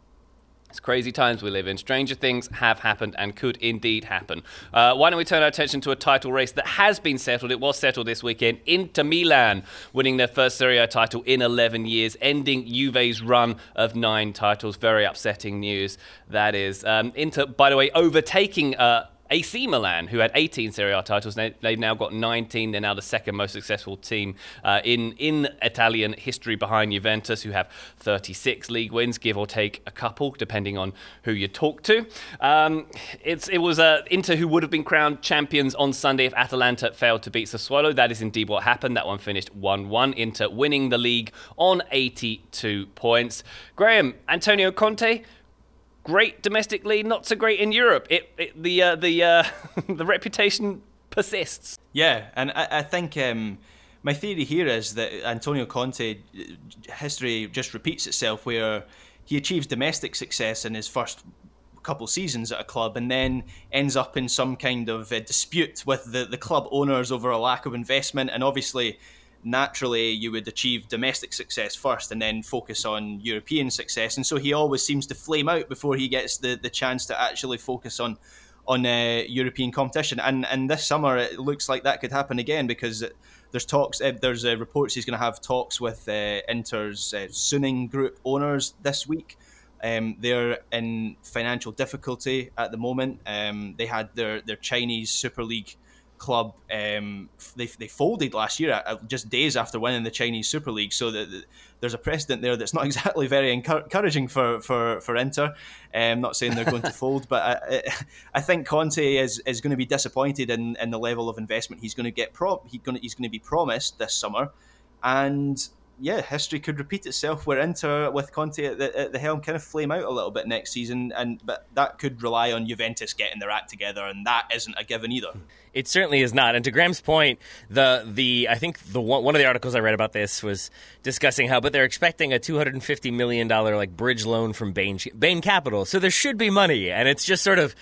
It's crazy times we live in. Stranger things have happened and could indeed happen. Uh, why don't we turn our attention to a title race that has been settled? It was settled this weekend. Inter Milan winning their first Serie A title in 11 years, ending Juve's run of nine titles. Very upsetting news, that is. Um, Inter, by the way, overtaking. Uh, AC Milan, who had 18 Serie A titles, they, have now got 19. They're now the second most successful team uh, in in Italian history behind Juventus, who have 36 league wins, give or take a couple, depending on who you talk to. Um, it's it was uh, Inter who would have been crowned champions on Sunday if Atalanta failed to beat Sassuolo. That is indeed what happened. That one finished 1-1. Inter winning the league on 82 points. Graham Antonio Conte great domestically, not so great in Europe. It, it the uh, the uh, the reputation persists. Yeah, and I, I think um, my theory here is that Antonio Conte history just repeats itself, where he achieves domestic success in his first couple seasons at a club and then ends up in some kind of dispute with the, the club owners over a lack of investment and obviously naturally you would achieve domestic success first and then focus on European success. And so he always seems to flame out before he gets the, the chance to actually focus on on uh, European competition. And and this summer it looks like that could happen again because there's talks. Uh, there's uh, reports he's going to have talks with Inter's Suning Group owners this week. Um, they're in financial difficulty at the moment. Um, they had their, their Chinese Super League club um, they, they folded last year uh, just days after winning the Chinese Super League. So the, there's a precedent there that's not exactly very encouraging for for for Inter. I'm um, not saying they're going to fold, but I, I think Conte is, is going to be disappointed in, in the level of investment he's going to get. Pro- he's going to, he's going to be promised this summer, and yeah, history could repeat itself We're Inter with Conte at the, at the, helm kind of flame out a little bit next season, and but that could rely on Juventus getting their act together, and that isn't a given either. It certainly is not. And to Graham's point, the the I think the one, one of the articles I read about this was discussing how, but they're expecting a two hundred and fifty million dollar like bridge loan from Bain Bain Capital, so there should be money, and it's just sort of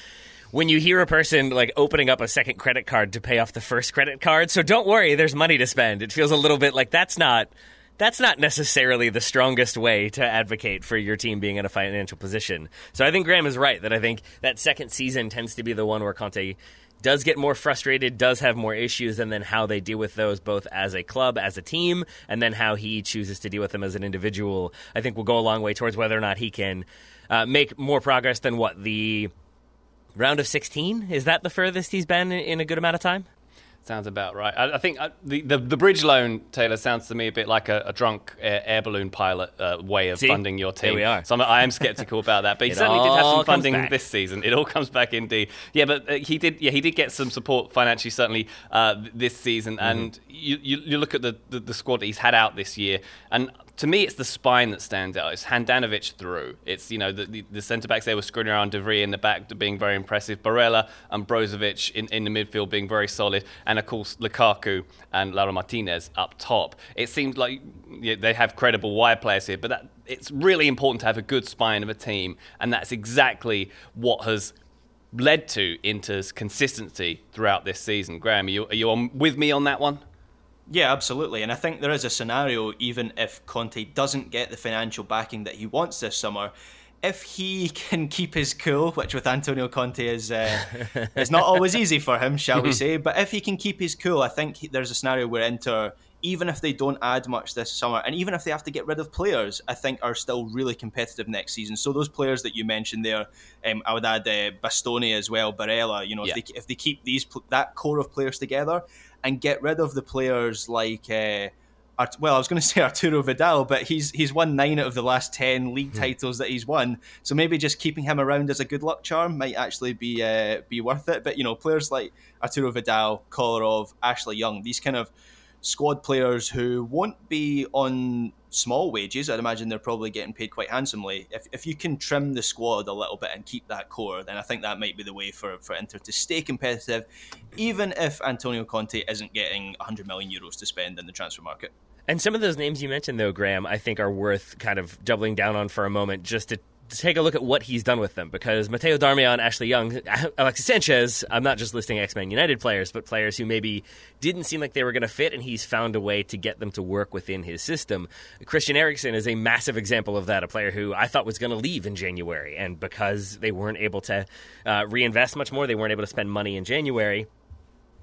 when you hear a person like opening up a second credit card to pay off the first credit card. So don't worry, there's money to spend. It feels a little bit like that's not that's not necessarily the strongest way to advocate for your team being in a financial position. So I think Graham is right that I think that second season tends to be the one where Conte does get more frustrated, does have more issues, and then how they deal with those both as a club, as a team, and then how he chooses to deal with them as an individual, I think will go a long way towards whether or not he can uh, make more progress than what the round of 16 is that the furthest he's been in a good amount of time Sounds about right. I, I think uh, the, the, the bridge loan, Taylor, sounds to me a bit like a, a drunk air, air, balloon pilot uh, way of See? funding your team. Here we are. So I'm, I am skeptical about that. But he certainly did have some funding this season. It all comes back indeed. Yeah, but uh, he did. Yeah, he did get some support financially certainly uh, this season. Mm-hmm. And you, you, you look at the, the the squad that he's had out this year, and to me, it's the spine that stands out. It's Handanovic through. It's you know the, the, the centre backs there were Skriniar and De Vrij in the back being very impressive. Barella and Brozovic in, in the midfield being very solid, and of course Lukaku and Lautaro Martinez up top. It seems like yeah, they have credible wide players here, but that, it's really important to have a good spine of a team, and that's exactly what has led to Inter's consistency throughout this season. Graham, are you, are you on, with me on that one? Yeah, absolutely. And I think there is a scenario, even if Conte doesn't get the financial backing that he wants this summer, if he can keep his cool, which with Antonio Conte is uh, is not always easy for him, shall we say? But if he can keep his cool, I think he, there's a scenario where Inter, even if they don't add much this summer, and even if they have to get rid of players, I think are still really competitive next season. So those players that you mentioned there, um, I would add uh, Bastoni as well, Barella. You know, yeah. if they if they keep these that core of players together, and get rid of the players like. Uh, well, I was going to say Arturo Vidal, but he's he's won nine out of the last ten league hmm. titles that he's won. So maybe just keeping him around as a good luck charm might actually be uh, be worth it. But you know, players like Arturo Vidal, Kolarov, Ashley Young, these kind of squad players who won't be on small wages. I'd imagine they're probably getting paid quite handsomely. If, if you can trim the squad a little bit and keep that core, then I think that might be the way for, for Inter to stay competitive, even if Antonio Conte isn't getting 100 million euros to spend in the transfer market. And some of those names you mentioned, though, Graham, I think are worth kind of doubling down on for a moment just to take a look at what he's done with them because Mateo Darmian, Ashley Young, Alexis Sanchez, I'm not just listing X Men United players, but players who maybe didn't seem like they were going to fit, and he's found a way to get them to work within his system. Christian Eriksen is a massive example of that, a player who I thought was going to leave in January, and because they weren't able to uh, reinvest much more, they weren't able to spend money in January.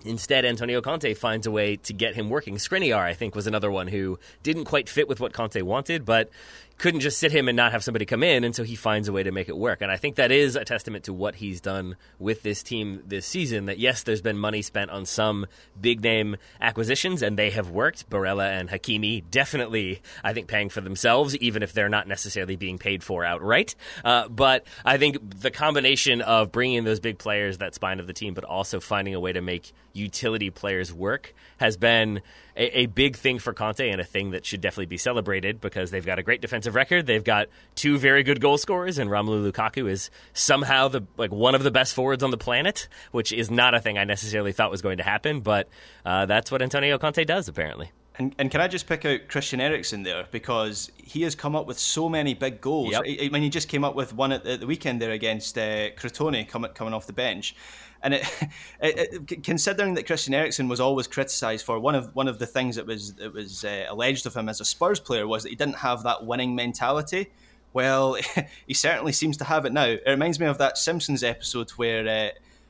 Instead, Antonio Conte finds a way to get him working. Skriniar, I think, was another one who didn't quite fit with what Conte wanted, but couldn't just sit him and not have somebody come in, and so he finds a way to make it work. And I think that is a testament to what he's done with this team this season. That yes, there's been money spent on some big name acquisitions, and they have worked. Barella and Hakimi definitely, I think, paying for themselves, even if they're not necessarily being paid for outright. Uh, but I think the combination of bringing in those big players, that spine of the team, but also finding a way to make utility players work, has been a, a, big thing for Conte and a thing that should definitely be celebrated because they've got a great defensive record. They've got two very good goal scorers, and Romelu Lukaku is somehow the like one of the best forwards on the planet, which is not a thing I necessarily thought was going to happen, but uh, that's what Antonio Conte does apparently. And, and can I just pick out Christian Eriksen there because he has come up with so many big goals. Yep. I, I mean, he just came up with one at the, at the weekend there against uh, Crotone coming coming off the bench. And it, it, it, considering that Christian Eriksen was always criticised for one of one of the things that was that was uh, alleged of him as a Spurs player was that he didn't have that winning mentality. Well, he certainly seems to have it now. It reminds me of that Simpsons episode where uh,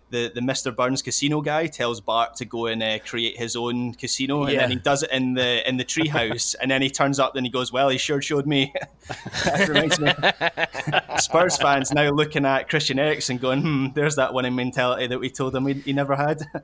the, the Mr. Burns casino guy tells Bart to go and uh, create his own casino, and Yeah. then he does it in the in the treehouse, and then he turns up and he goes, "Well, he sure showed me." reminds me, Spurs fans now looking at Christian Eriksen, going, "Hmm, there's that winning mentality that we told him he, he never had."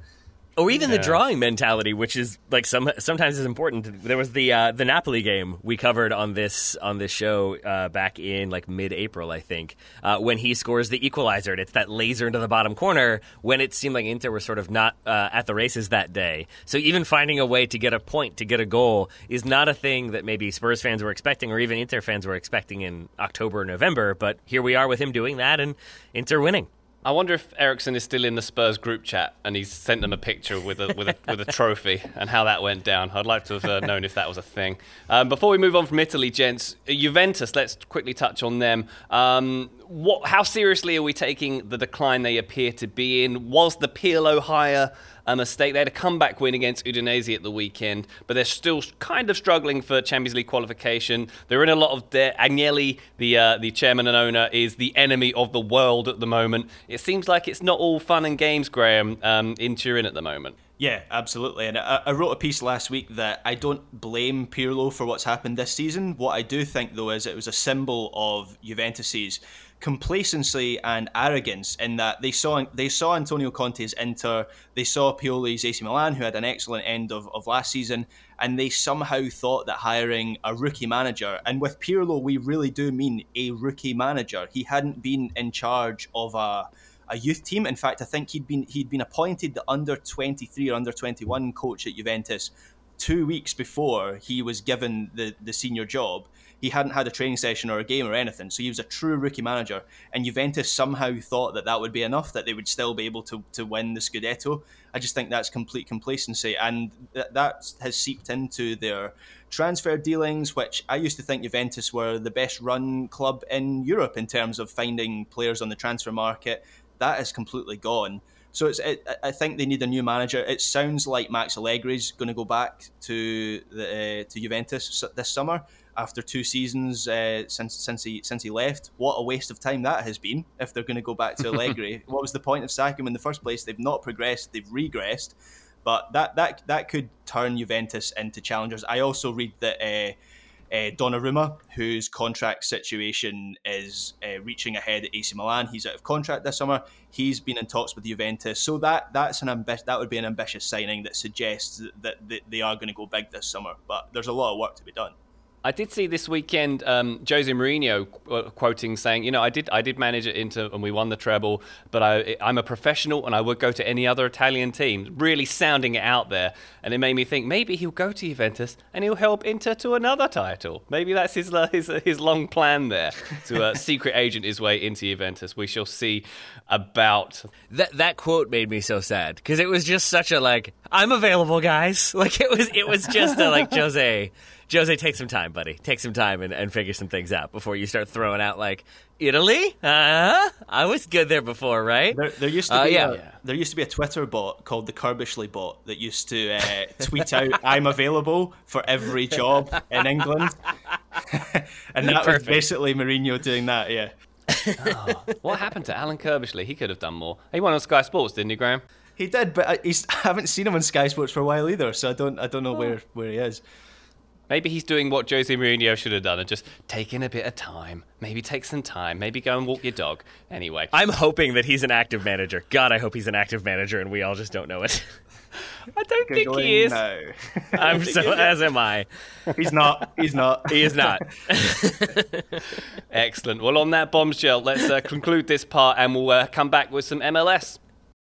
Or even Yeah. the drawing mentality, which is like some sometimes is important. There was the uh, the Napoli game we covered on this on this show uh, back in like mid April, I think, uh, when he scores the equalizer. And it's that laser into the bottom corner when it seemed like Inter were sort of not uh, at the races that day. So even finding a way to get a point to get a goal is not a thing that maybe Spurs fans were expecting, or even Inter fans were expecting in October or November. But here we are with him doing that and Inter winning. I wonder if Eriksen is still in the Spurs group chat and he's sent them a picture with a with a, with a trophy and how that went down. I'd like to have uh, known if that was a thing. Um, before we move on from Italy, gents, Juventus. Let's quickly touch on them. Um, what? How seriously are we taking the decline they appear to be in? Was the Pirlo hire a mistake? They had a comeback win against Udinese at the weekend, but they're still kind of struggling for Champions League qualification. They're in a lot of debt. Agnelli, the uh, the chairman and owner, is the enemy of the world at the moment. It seems like it's not all fun and games, Graham, um, in Turin at the moment. Yeah, absolutely. And I, I wrote a piece last week that I don't blame Pirlo for what's happened this season. What I do think, though, is it was a symbol of Juventus's complacency and arrogance in that they saw they saw Antonio Conte's Inter, they saw Pioli's AC Milan, who had an excellent end of, of last season, and they somehow thought that hiring a rookie manager, and with Pirlo, we really do mean a rookie manager. He hadn't been in charge of a a youth team. In fact, I think he'd been he'd been appointed the under twenty three or under twenty one coach at Juventus two weeks before he was given the the senior job. He hadn't had a training session or a game or anything, so he was a true rookie manager. And Juventus somehow thought that that would be enough, that they would still be able to to win the Scudetto. I just think that's complete complacency, and th- that has seeped into their transfer dealings, which I used to think Juventus were the best run club in Europe in terms of finding players on the transfer market. That is completely gone. So it's, it, I think they need a new manager. It sounds like Max Allegri's going to go back to the uh, to Juventus this summer after two seasons uh, since since he since he left. What a waste of time that has been. If they're going to go back to Allegri, what was the point of sacking him in the first place? They've not progressed. They've regressed. But that that that could turn Juventus into challengers. I also read that. Uh, uh, Donnarumma, whose contract situation is uh, reaching ahead at AC Milan. He's out of contract this summer. He's been in talks with Juventus, so that that's an ambi- that would be an ambitious signing that suggests that, that they are going to go big this summer. But there's a lot of work to be done. I did see this weekend um, Jose Mourinho qu- quoting saying, you know, I did I did manage it into and we won the treble, but I I'm a professional and I would go to any other Italian team. Really sounding it out there, and it made me think maybe he'll go to Juventus and he'll help Inter to another title. Maybe that's his uh, his his long plan there to uh, secret agent his way into Juventus. We shall see about That that quote made me so sad because it was just such a like I'm available, guys. Like it was it was just a like Jose. Jose, take some time, buddy. Take some time and, and figure some things out before you start throwing out like Italy. Uh, I was good there before, right? There, there used to Uh, be yeah. a, there used to be a Twitter bot called the Curbishley bot that used to uh, tweet out "I'm available for every job in England," and that was basically Mourinho doing that. Yeah. what happened to Alan Curbishley. He could have done more. He won on Sky Sports, didn't he, Graham? He did, but I, he's, I haven't seen him on Sky Sports for a while either, so I don't I don't know where, where he is. Maybe he's doing what Jose Mourinho should have done and just taking a bit of time. Maybe take some time. Maybe go and walk your dog. Anyway, I'm hoping that he's an active manager. God, I hope he's an active manager, and we all just don't know it. I don't think Googling he is. now. I'm so as am I. he's not. He's not. He is not. Excellent. Well, on that bombshell, let's uh, conclude this part and we'll uh, come back with some MLS.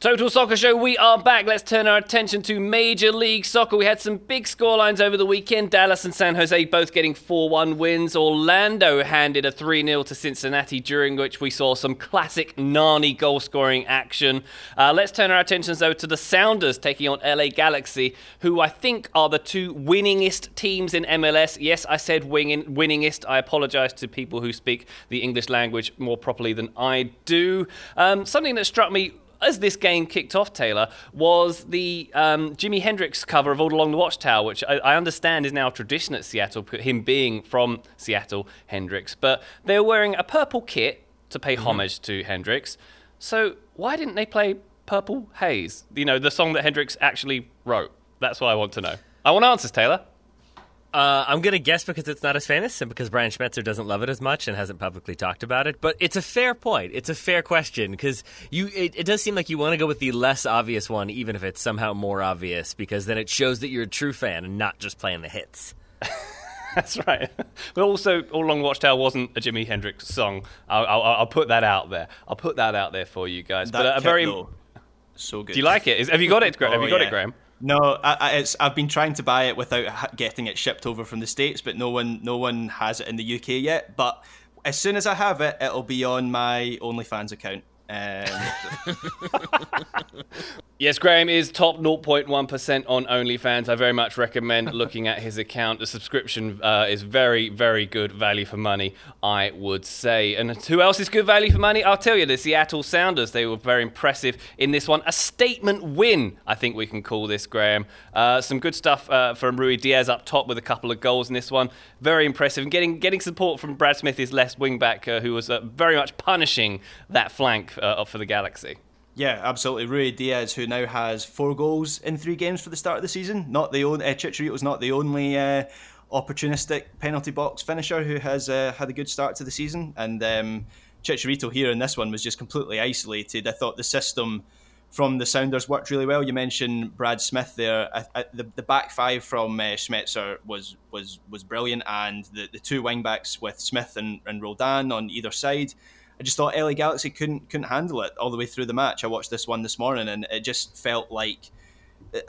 Total Soccer Show, we are back. Let's turn our attention to Major League Soccer. We had some big scorelines over the weekend. Dallas and San Jose both getting 4 1 wins. Orlando handed a 3 0 to Cincinnati, during which we saw some classic Nani goal scoring action. Uh, let's turn our attentions though to the Sounders taking on LA Galaxy, who I think are the two winningest teams in MLS. Yes, I said winging, winningest. I apologize to people who speak the English language more properly than I do. Um, something that struck me as this game kicked off, Taylor, was the um, Jimi Hendrix cover of All Along the Watchtower, which I, I, understand is now a tradition at Seattle, him being from Seattle, Hendrix. But they were wearing a purple kit to pay mm-hmm. homage to Hendrix. So why didn't they play Purple Haze? You know, the song that Hendrix actually wrote. That's what I want to know. I want answers, Taylor. Uh, I'm gonna guess because it's not as famous and because Brian Schmetzer doesn't love it as much and hasn't publicly talked about it. But it's a fair point. It's a fair question because you. It, it, does seem like you want to go with the less obvious one, even if it's somehow more obvious, because then it shows that you're a true fan and not just playing the hits. That's right. But also, All Along Watchtower wasn't a Jimi Hendrix song. I'll, I'll, I'll, put that out there. I'll put that out there for you guys. That but a very so good. Do you like it? Is, have you got it? Oh, have you got yeah. it, Graham? No, I, I, I've been trying to buy it without getting it shipped over from the states, but no one no one has it in the UK yet. But as soon as I have it, it'll be on my OnlyFans account. Um, yes, Graham is top 0.1% on OnlyFans. I very much recommend looking at his account. The subscription uh, is very, very good value for money, I would say. And who else is good value for money? I'll tell you, the Seattle Sounders. They were very impressive in this one. A statement win, I think we can call this, Graham. Uh, some good stuff uh, from Ruidíaz up top with a couple of goals in this one. Very impressive. And getting, getting support from Brad Smith, his left wing back, uh, who was uh, very much punishing that flank uh, for the Galaxy. Yeah, absolutely. Ruidíaz, who now has four goals in three games for the start of the season, not the only uh, Chicharito's not the only uh, opportunistic penalty box finisher who has uh, had a good start to the season. And um, Chicharito here in this one was just completely isolated. I thought the system from the Sounders worked really well. You mentioned Brad Smith there. I, I, the, the back five from uh, Schmetzer was was was brilliant, and the, the two wing backs with Smith and, and Roldan on either side I just thought LA Galaxy couldn't couldn't handle it all the way through the match. I watched this one this morning, and it just felt like uh,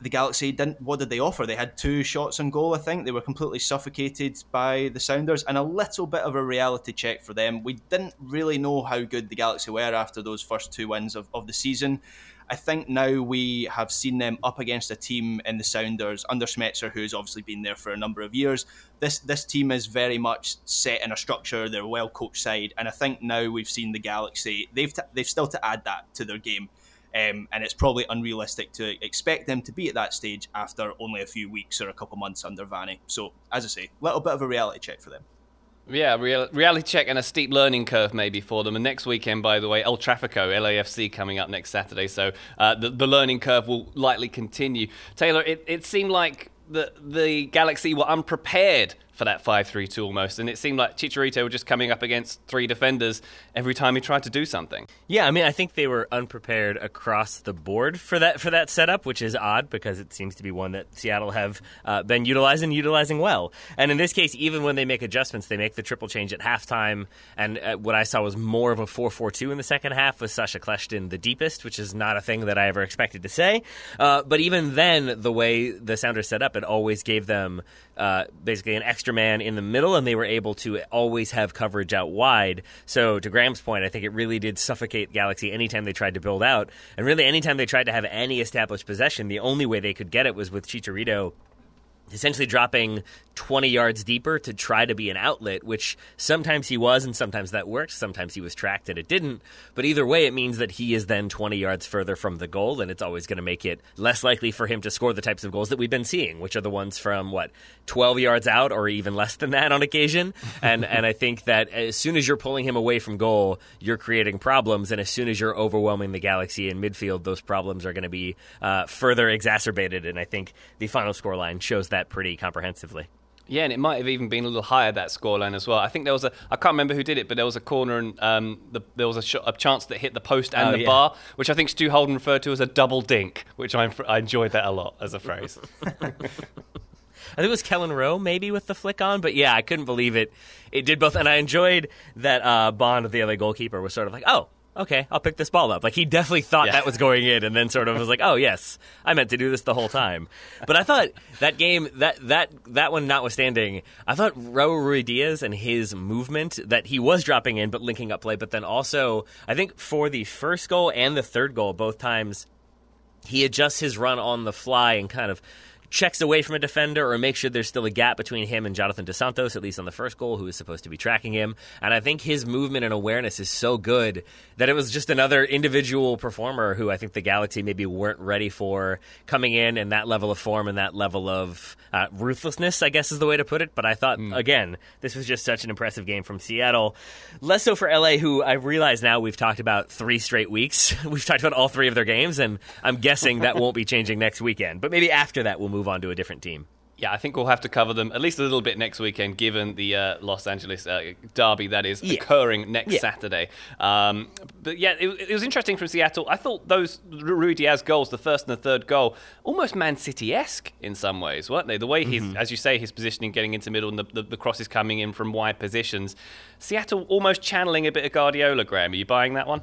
the Galaxy didn't. What did they offer? They had two shots on goal. I think they were completely suffocated by the Sounders, and a little bit of a reality check for them. We didn't really know how good the Galaxy were after those first two wins of, of the season. I think now we have seen them up against a team in the Sounders under Schmetzer, who's obviously been there for a number of years. This this team is very much set in a structure. They're a well coached side, and I think now we've seen the Galaxy. They've t- they've still to add that to their game. Um, and it's probably unrealistic to expect them to be at that stage after only a few weeks or a couple months under Vanney. So, as I say, a little bit of a reality check for them. Yeah, real, reality check and a steep learning curve maybe for them. And next weekend, by the way, El Trafico, LAFC coming up next Saturday. So uh, the, the learning curve will likely continue. Taylor, it, it seemed like the, the Galaxy were unprepared for that 5-3-2 almost and it seemed like Chicharito was just coming up against three defenders every time he tried to do something. Yeah, I mean I think they were unprepared across the board for that for that setup, which is odd because it seems to be one that Seattle have uh, been utilizing utilizing well. And in this case even when they make adjustments, they make the triple change at halftime and uh, what I saw was more of a 4-4-2 in the second half with Sacha Kljestan the deepest, which is not a thing that I ever expected to say. Uh, but even then the way the Sounders set up it always gave them uh, basically an extra man in the middle, and they were able to always have coverage out wide. So, to Graham's point, I think it really did suffocate Galaxy anytime they tried to build out. And really, anytime they tried to have any established possession, the only way they could get it was with Chicharito essentially dropping 20 yards deeper to try to be an outlet, which sometimes he was and sometimes that worked. Sometimes he was tracked and it didn't. But either way, it means that he is then 20 yards further from the goal, and it's always going to make it less likely for him to score the types of goals that we've been seeing, which are the ones from, what, 12 yards out or even less than that on occasion. And, and I think that as soon as you're pulling him away from goal, you're creating problems. And as soon as you're overwhelming the Galaxy in midfield, those problems are going to be uh, further exacerbated. And I think the final scoreline shows that pretty comprehensively. Yeah, and it might have even been a little higher that scoreline as well. I think there was a I can't remember who did it, but there was a corner and um, the, there was a, sh- a, chance that hit the post and oh, the yeah. bar, which I think Stu Holden referred to as a double dink, which I, I enjoyed that a lot as a phrase. I think it was Kelyn Rowe maybe with the flick on, but yeah, I couldn't believe it. It did both, and I enjoyed that uh, Bond, the LA goalkeeper, was sort of like, "Oh, okay, I'll pick this ball up. Like he definitely thought Yeah. that was going in, and then sort of was like, oh yes, I meant to do this the whole time. But I thought that game, that that that one notwithstanding, I thought Raul Ruidíaz and his movement that he was dropping in but linking up play, but then also I think for the first goal and the third goal, both times he adjusts his run on the fly and kind of checks away from a defender or makes sure there's still a gap between him and Jonathan Dos Santos, at least on the first goal, who is supposed to be tracking him. And I think his movement and awareness is so good that it was just another individual performer who I think the Galaxy maybe weren't ready for coming in and that level of form and that level of uh, ruthlessness, I guess is the way to put it. But I thought, again, this was just such an impressive game from Seattle. Less so for LA, who I realize now we've talked about three straight weeks. we've talked about all three of their games, and I'm guessing that won't be changing next weekend. But maybe after that, we'll move on to a different team. Yeah, I think we'll have to cover them at least a little bit next weekend, given the uh, Los Angeles uh, derby that is Yeah. occurring next Yeah. Saturday. Um, but yeah, it, it was interesting from Seattle. I thought those Ruidíaz goals, the first and the third goal, almost Man City esque in some ways, weren't they? The way he's, Mm-hmm. as you say, his positioning getting into middle and the, the, the crosses coming in from wide positions. Seattle almost channeling a bit of Guardiola, Graham. Are you buying that one?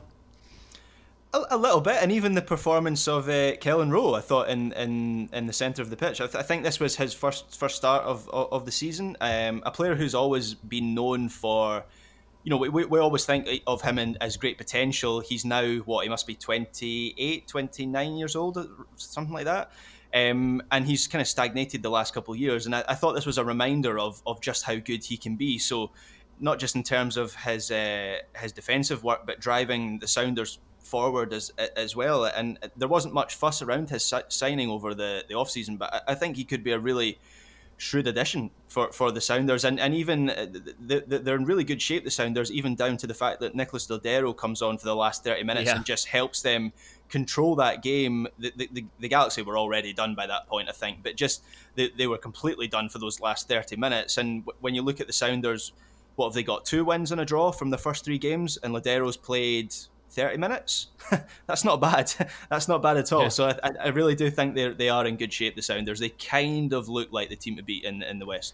A, a little bit, and even the performance of uh, Kelyn Rowe, I thought in, in, in the centre of the pitch. I, th- I think this was his first first start of of, of the season. Um, a player who's always been known for, you know, we, we, always think of him in, as great potential. He's now what he must be 28, 29 years old, something like that. Um, and he's kind of stagnated the last couple of years. And I, I thought this was a reminder of of just how good he can be. So not just in terms of his uh, his defensive work, but driving the Sounders forward as as well. And there wasn't much fuss around his signing over the the off season, but I, think he could be a really shrewd addition for, for the Sounders, and and even uh, th- th- they're in really good shape. The Sounders, even down to the fact that Nicolas Lodeiro comes on for the last thirty minutes Yeah. and just helps them control that game. The, the, the, the Galaxy were already done by that point, I think, but just they, they were completely done for those last thirty minutes. And w- when you look at the Sounders, what have they got? Two wins and a draw from the first three games, and Lodeiro's played. 30 minutes that's not bad that's not bad at all Yeah. so I, I- I really do think they they are in good shape the sounders they kind of look like the team to beat in in the west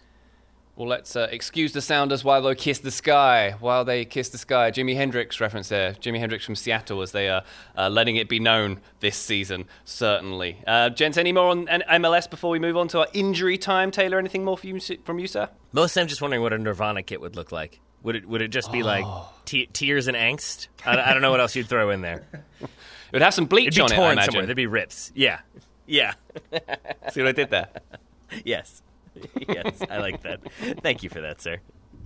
Well, let's uh, excuse the Sounders while they kiss the sky. While they kiss the sky, Jimi Hendrix reference there. Jimi Hendrix from Seattle, as they are uh, letting it be known this season. Certainly, uh, gents. Any more on MLS before we move on to our injury time? Taylor, anything more for you, from you, sir? Mostly, I'm just wondering what a Nirvana kit would look like. Would it would it just be like oh. te- tears and angst? I, I don't know what else you'd throw in there. It would have some bleach It'd be on it. I torn imagine. somewhere. There'd be rips. Yeah, yeah, See what I did there? yes, yes. I like that. Thank you for that, sir.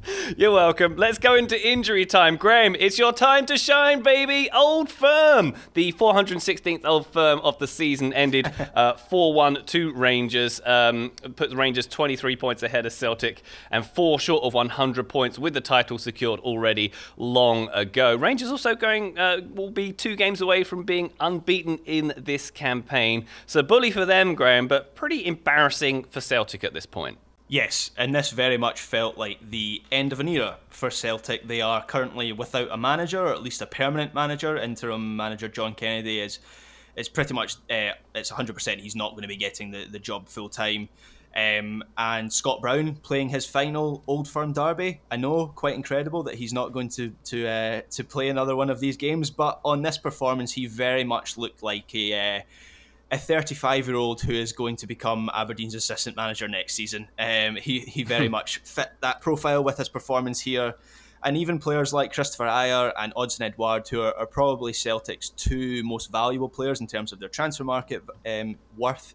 You're welcome. Let's go into injury time. Graham, it's your time to shine, baby. Old Firm. The 416th Old Firm of the season ended uh, 4 1 to Rangers. Um, put the Rangers 23 points ahead of Celtic and four short of 100 points with the title secured already long ago. Rangers also going, uh, will be two games away from being unbeaten in this campaign. So, bully for them, Graham, but pretty embarrassing for Celtic at this point. Yes, and this very much felt like the end of an era for Celtic. They are currently without a manager, or at least a permanent manager. Interim manager John Kennedy is is pretty much uh, it's 100% he's not going to be getting the, the job full time. Um, and Scott Brown playing his final Old Firm derby. I know, quite incredible that he's not going to to uh, to play another one of these games. But on this performance, he very much looked like a uh, a 35 year old who is going to become Aberdeen's assistant manager next season. Um, he, he very much fit that profile with his performance here. And even players like Kristoffer Ajer and Odsonne Édouard, who are, are probably Celtic's two most valuable players in terms of their transfer market um, worth,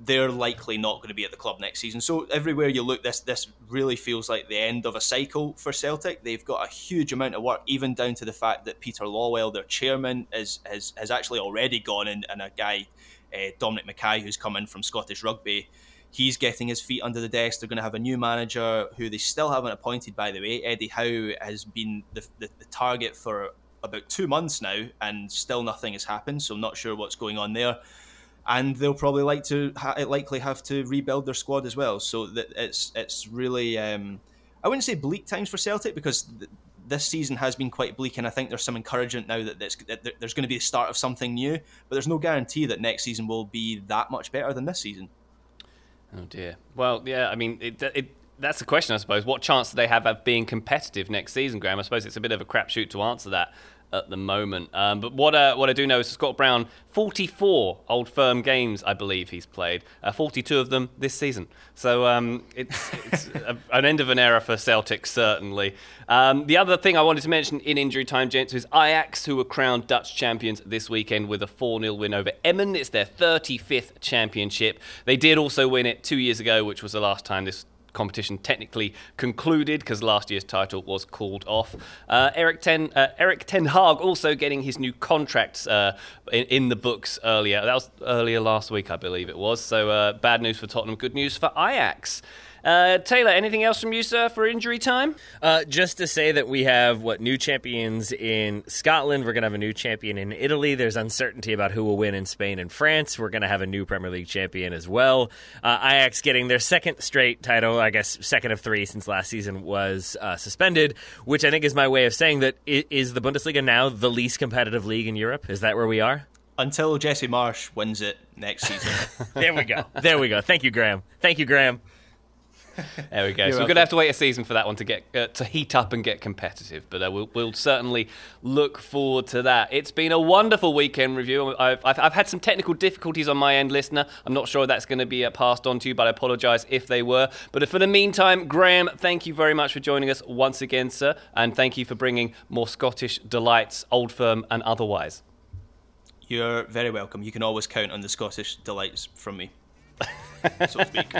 they're likely not going to be at the club next season. So everywhere you look, this this really feels like the end of a cycle for Celtic. They've got a huge amount of work, even down to the fact that Peter Lawwell, their chairman, is has, has actually already gone, and, and a guy, uh, Dominic McKay, who's come in from Scottish Rugby, he's getting his feet under the desk. They're going to have a new manager who they still haven't appointed, by the way. Eddie Howe has been the, the, the target for about two months now, and still nothing has happened. So I'm not sure what's going on there and they'll probably like to ha- likely have to rebuild their squad as well. So that it's it's really um, I wouldn't say bleak times for Celtic because this season has been quite bleak, and I think there's some encouragement now that, that there's going to be the start of something new. But there's no guarantee that next season will be that much better than this season. Oh dear. Well, yeah. I mean, it, it that's the question, I suppose. What chance do they have of being competitive next season, Graham? I suppose it's a bit of a crapshoot to answer that at the moment. Um, but what uh, what I do know is Scott Brown, 44 Old Firm games, I believe he's played, uh, 42 of them this season. So um, it's, it's a, an end of an era for Celtic, certainly. Um, the other thing I wanted to mention in injury time, gents, is Ajax, who were crowned Dutch champions this weekend with a 4 0 win over Emmen. It's their 35th championship. They did also win it two years ago, which was the last time this competition technically concluded because last year's title was called off. Uh, Eric Ten uh, Erik ten Hag also getting his new contracts uh, in, in, the books earlier. That was earlier last week, I believe it was. So uh, bad news for Tottenham, good news for Ajax. Uh, Taylor, anything else from you, sir, for injury time? Uh, just to say that we have what new champions in Scotland. We're going to have a new champion in Italy. There's uncertainty about who will win in Spain and France. We're going to have a new Premier League champion as well. Uh, Ajax getting their second straight title, I guess second of three since last season was uh, suspended, which I think is my way of saying that is the Bundesliga now the least competitive league in Europe? Is that where we are? Until Jesse Marsch wins it next season. there we go. There we go. Thank you, Graham. Thank you, Graham. There we go. You're so we're going to have to wait a season for that one to get uh, to heat up and get competitive, but uh, we'll, we'll, certainly look forward to that. It's been a wonderful weekend review. I've, I've, I've had some technical difficulties on my end, listener. I'm not sure that's going to be uh, passed on to you, but I apologise if they were. But for the meantime, Graham, thank you very much for joining us once again, sir, and thank you for bringing more Scottish delights, old firm and otherwise. You're very welcome. You can always count on the Scottish delights from me, so to speak.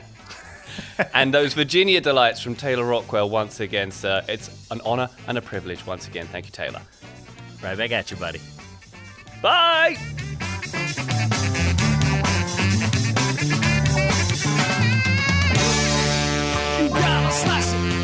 And those Virginia delights from Taylor Rockwell once again, sir. It's an honour and a privilege once again. Thank you, Taylor. Right back at you, buddy. Bye. You gotta slice it.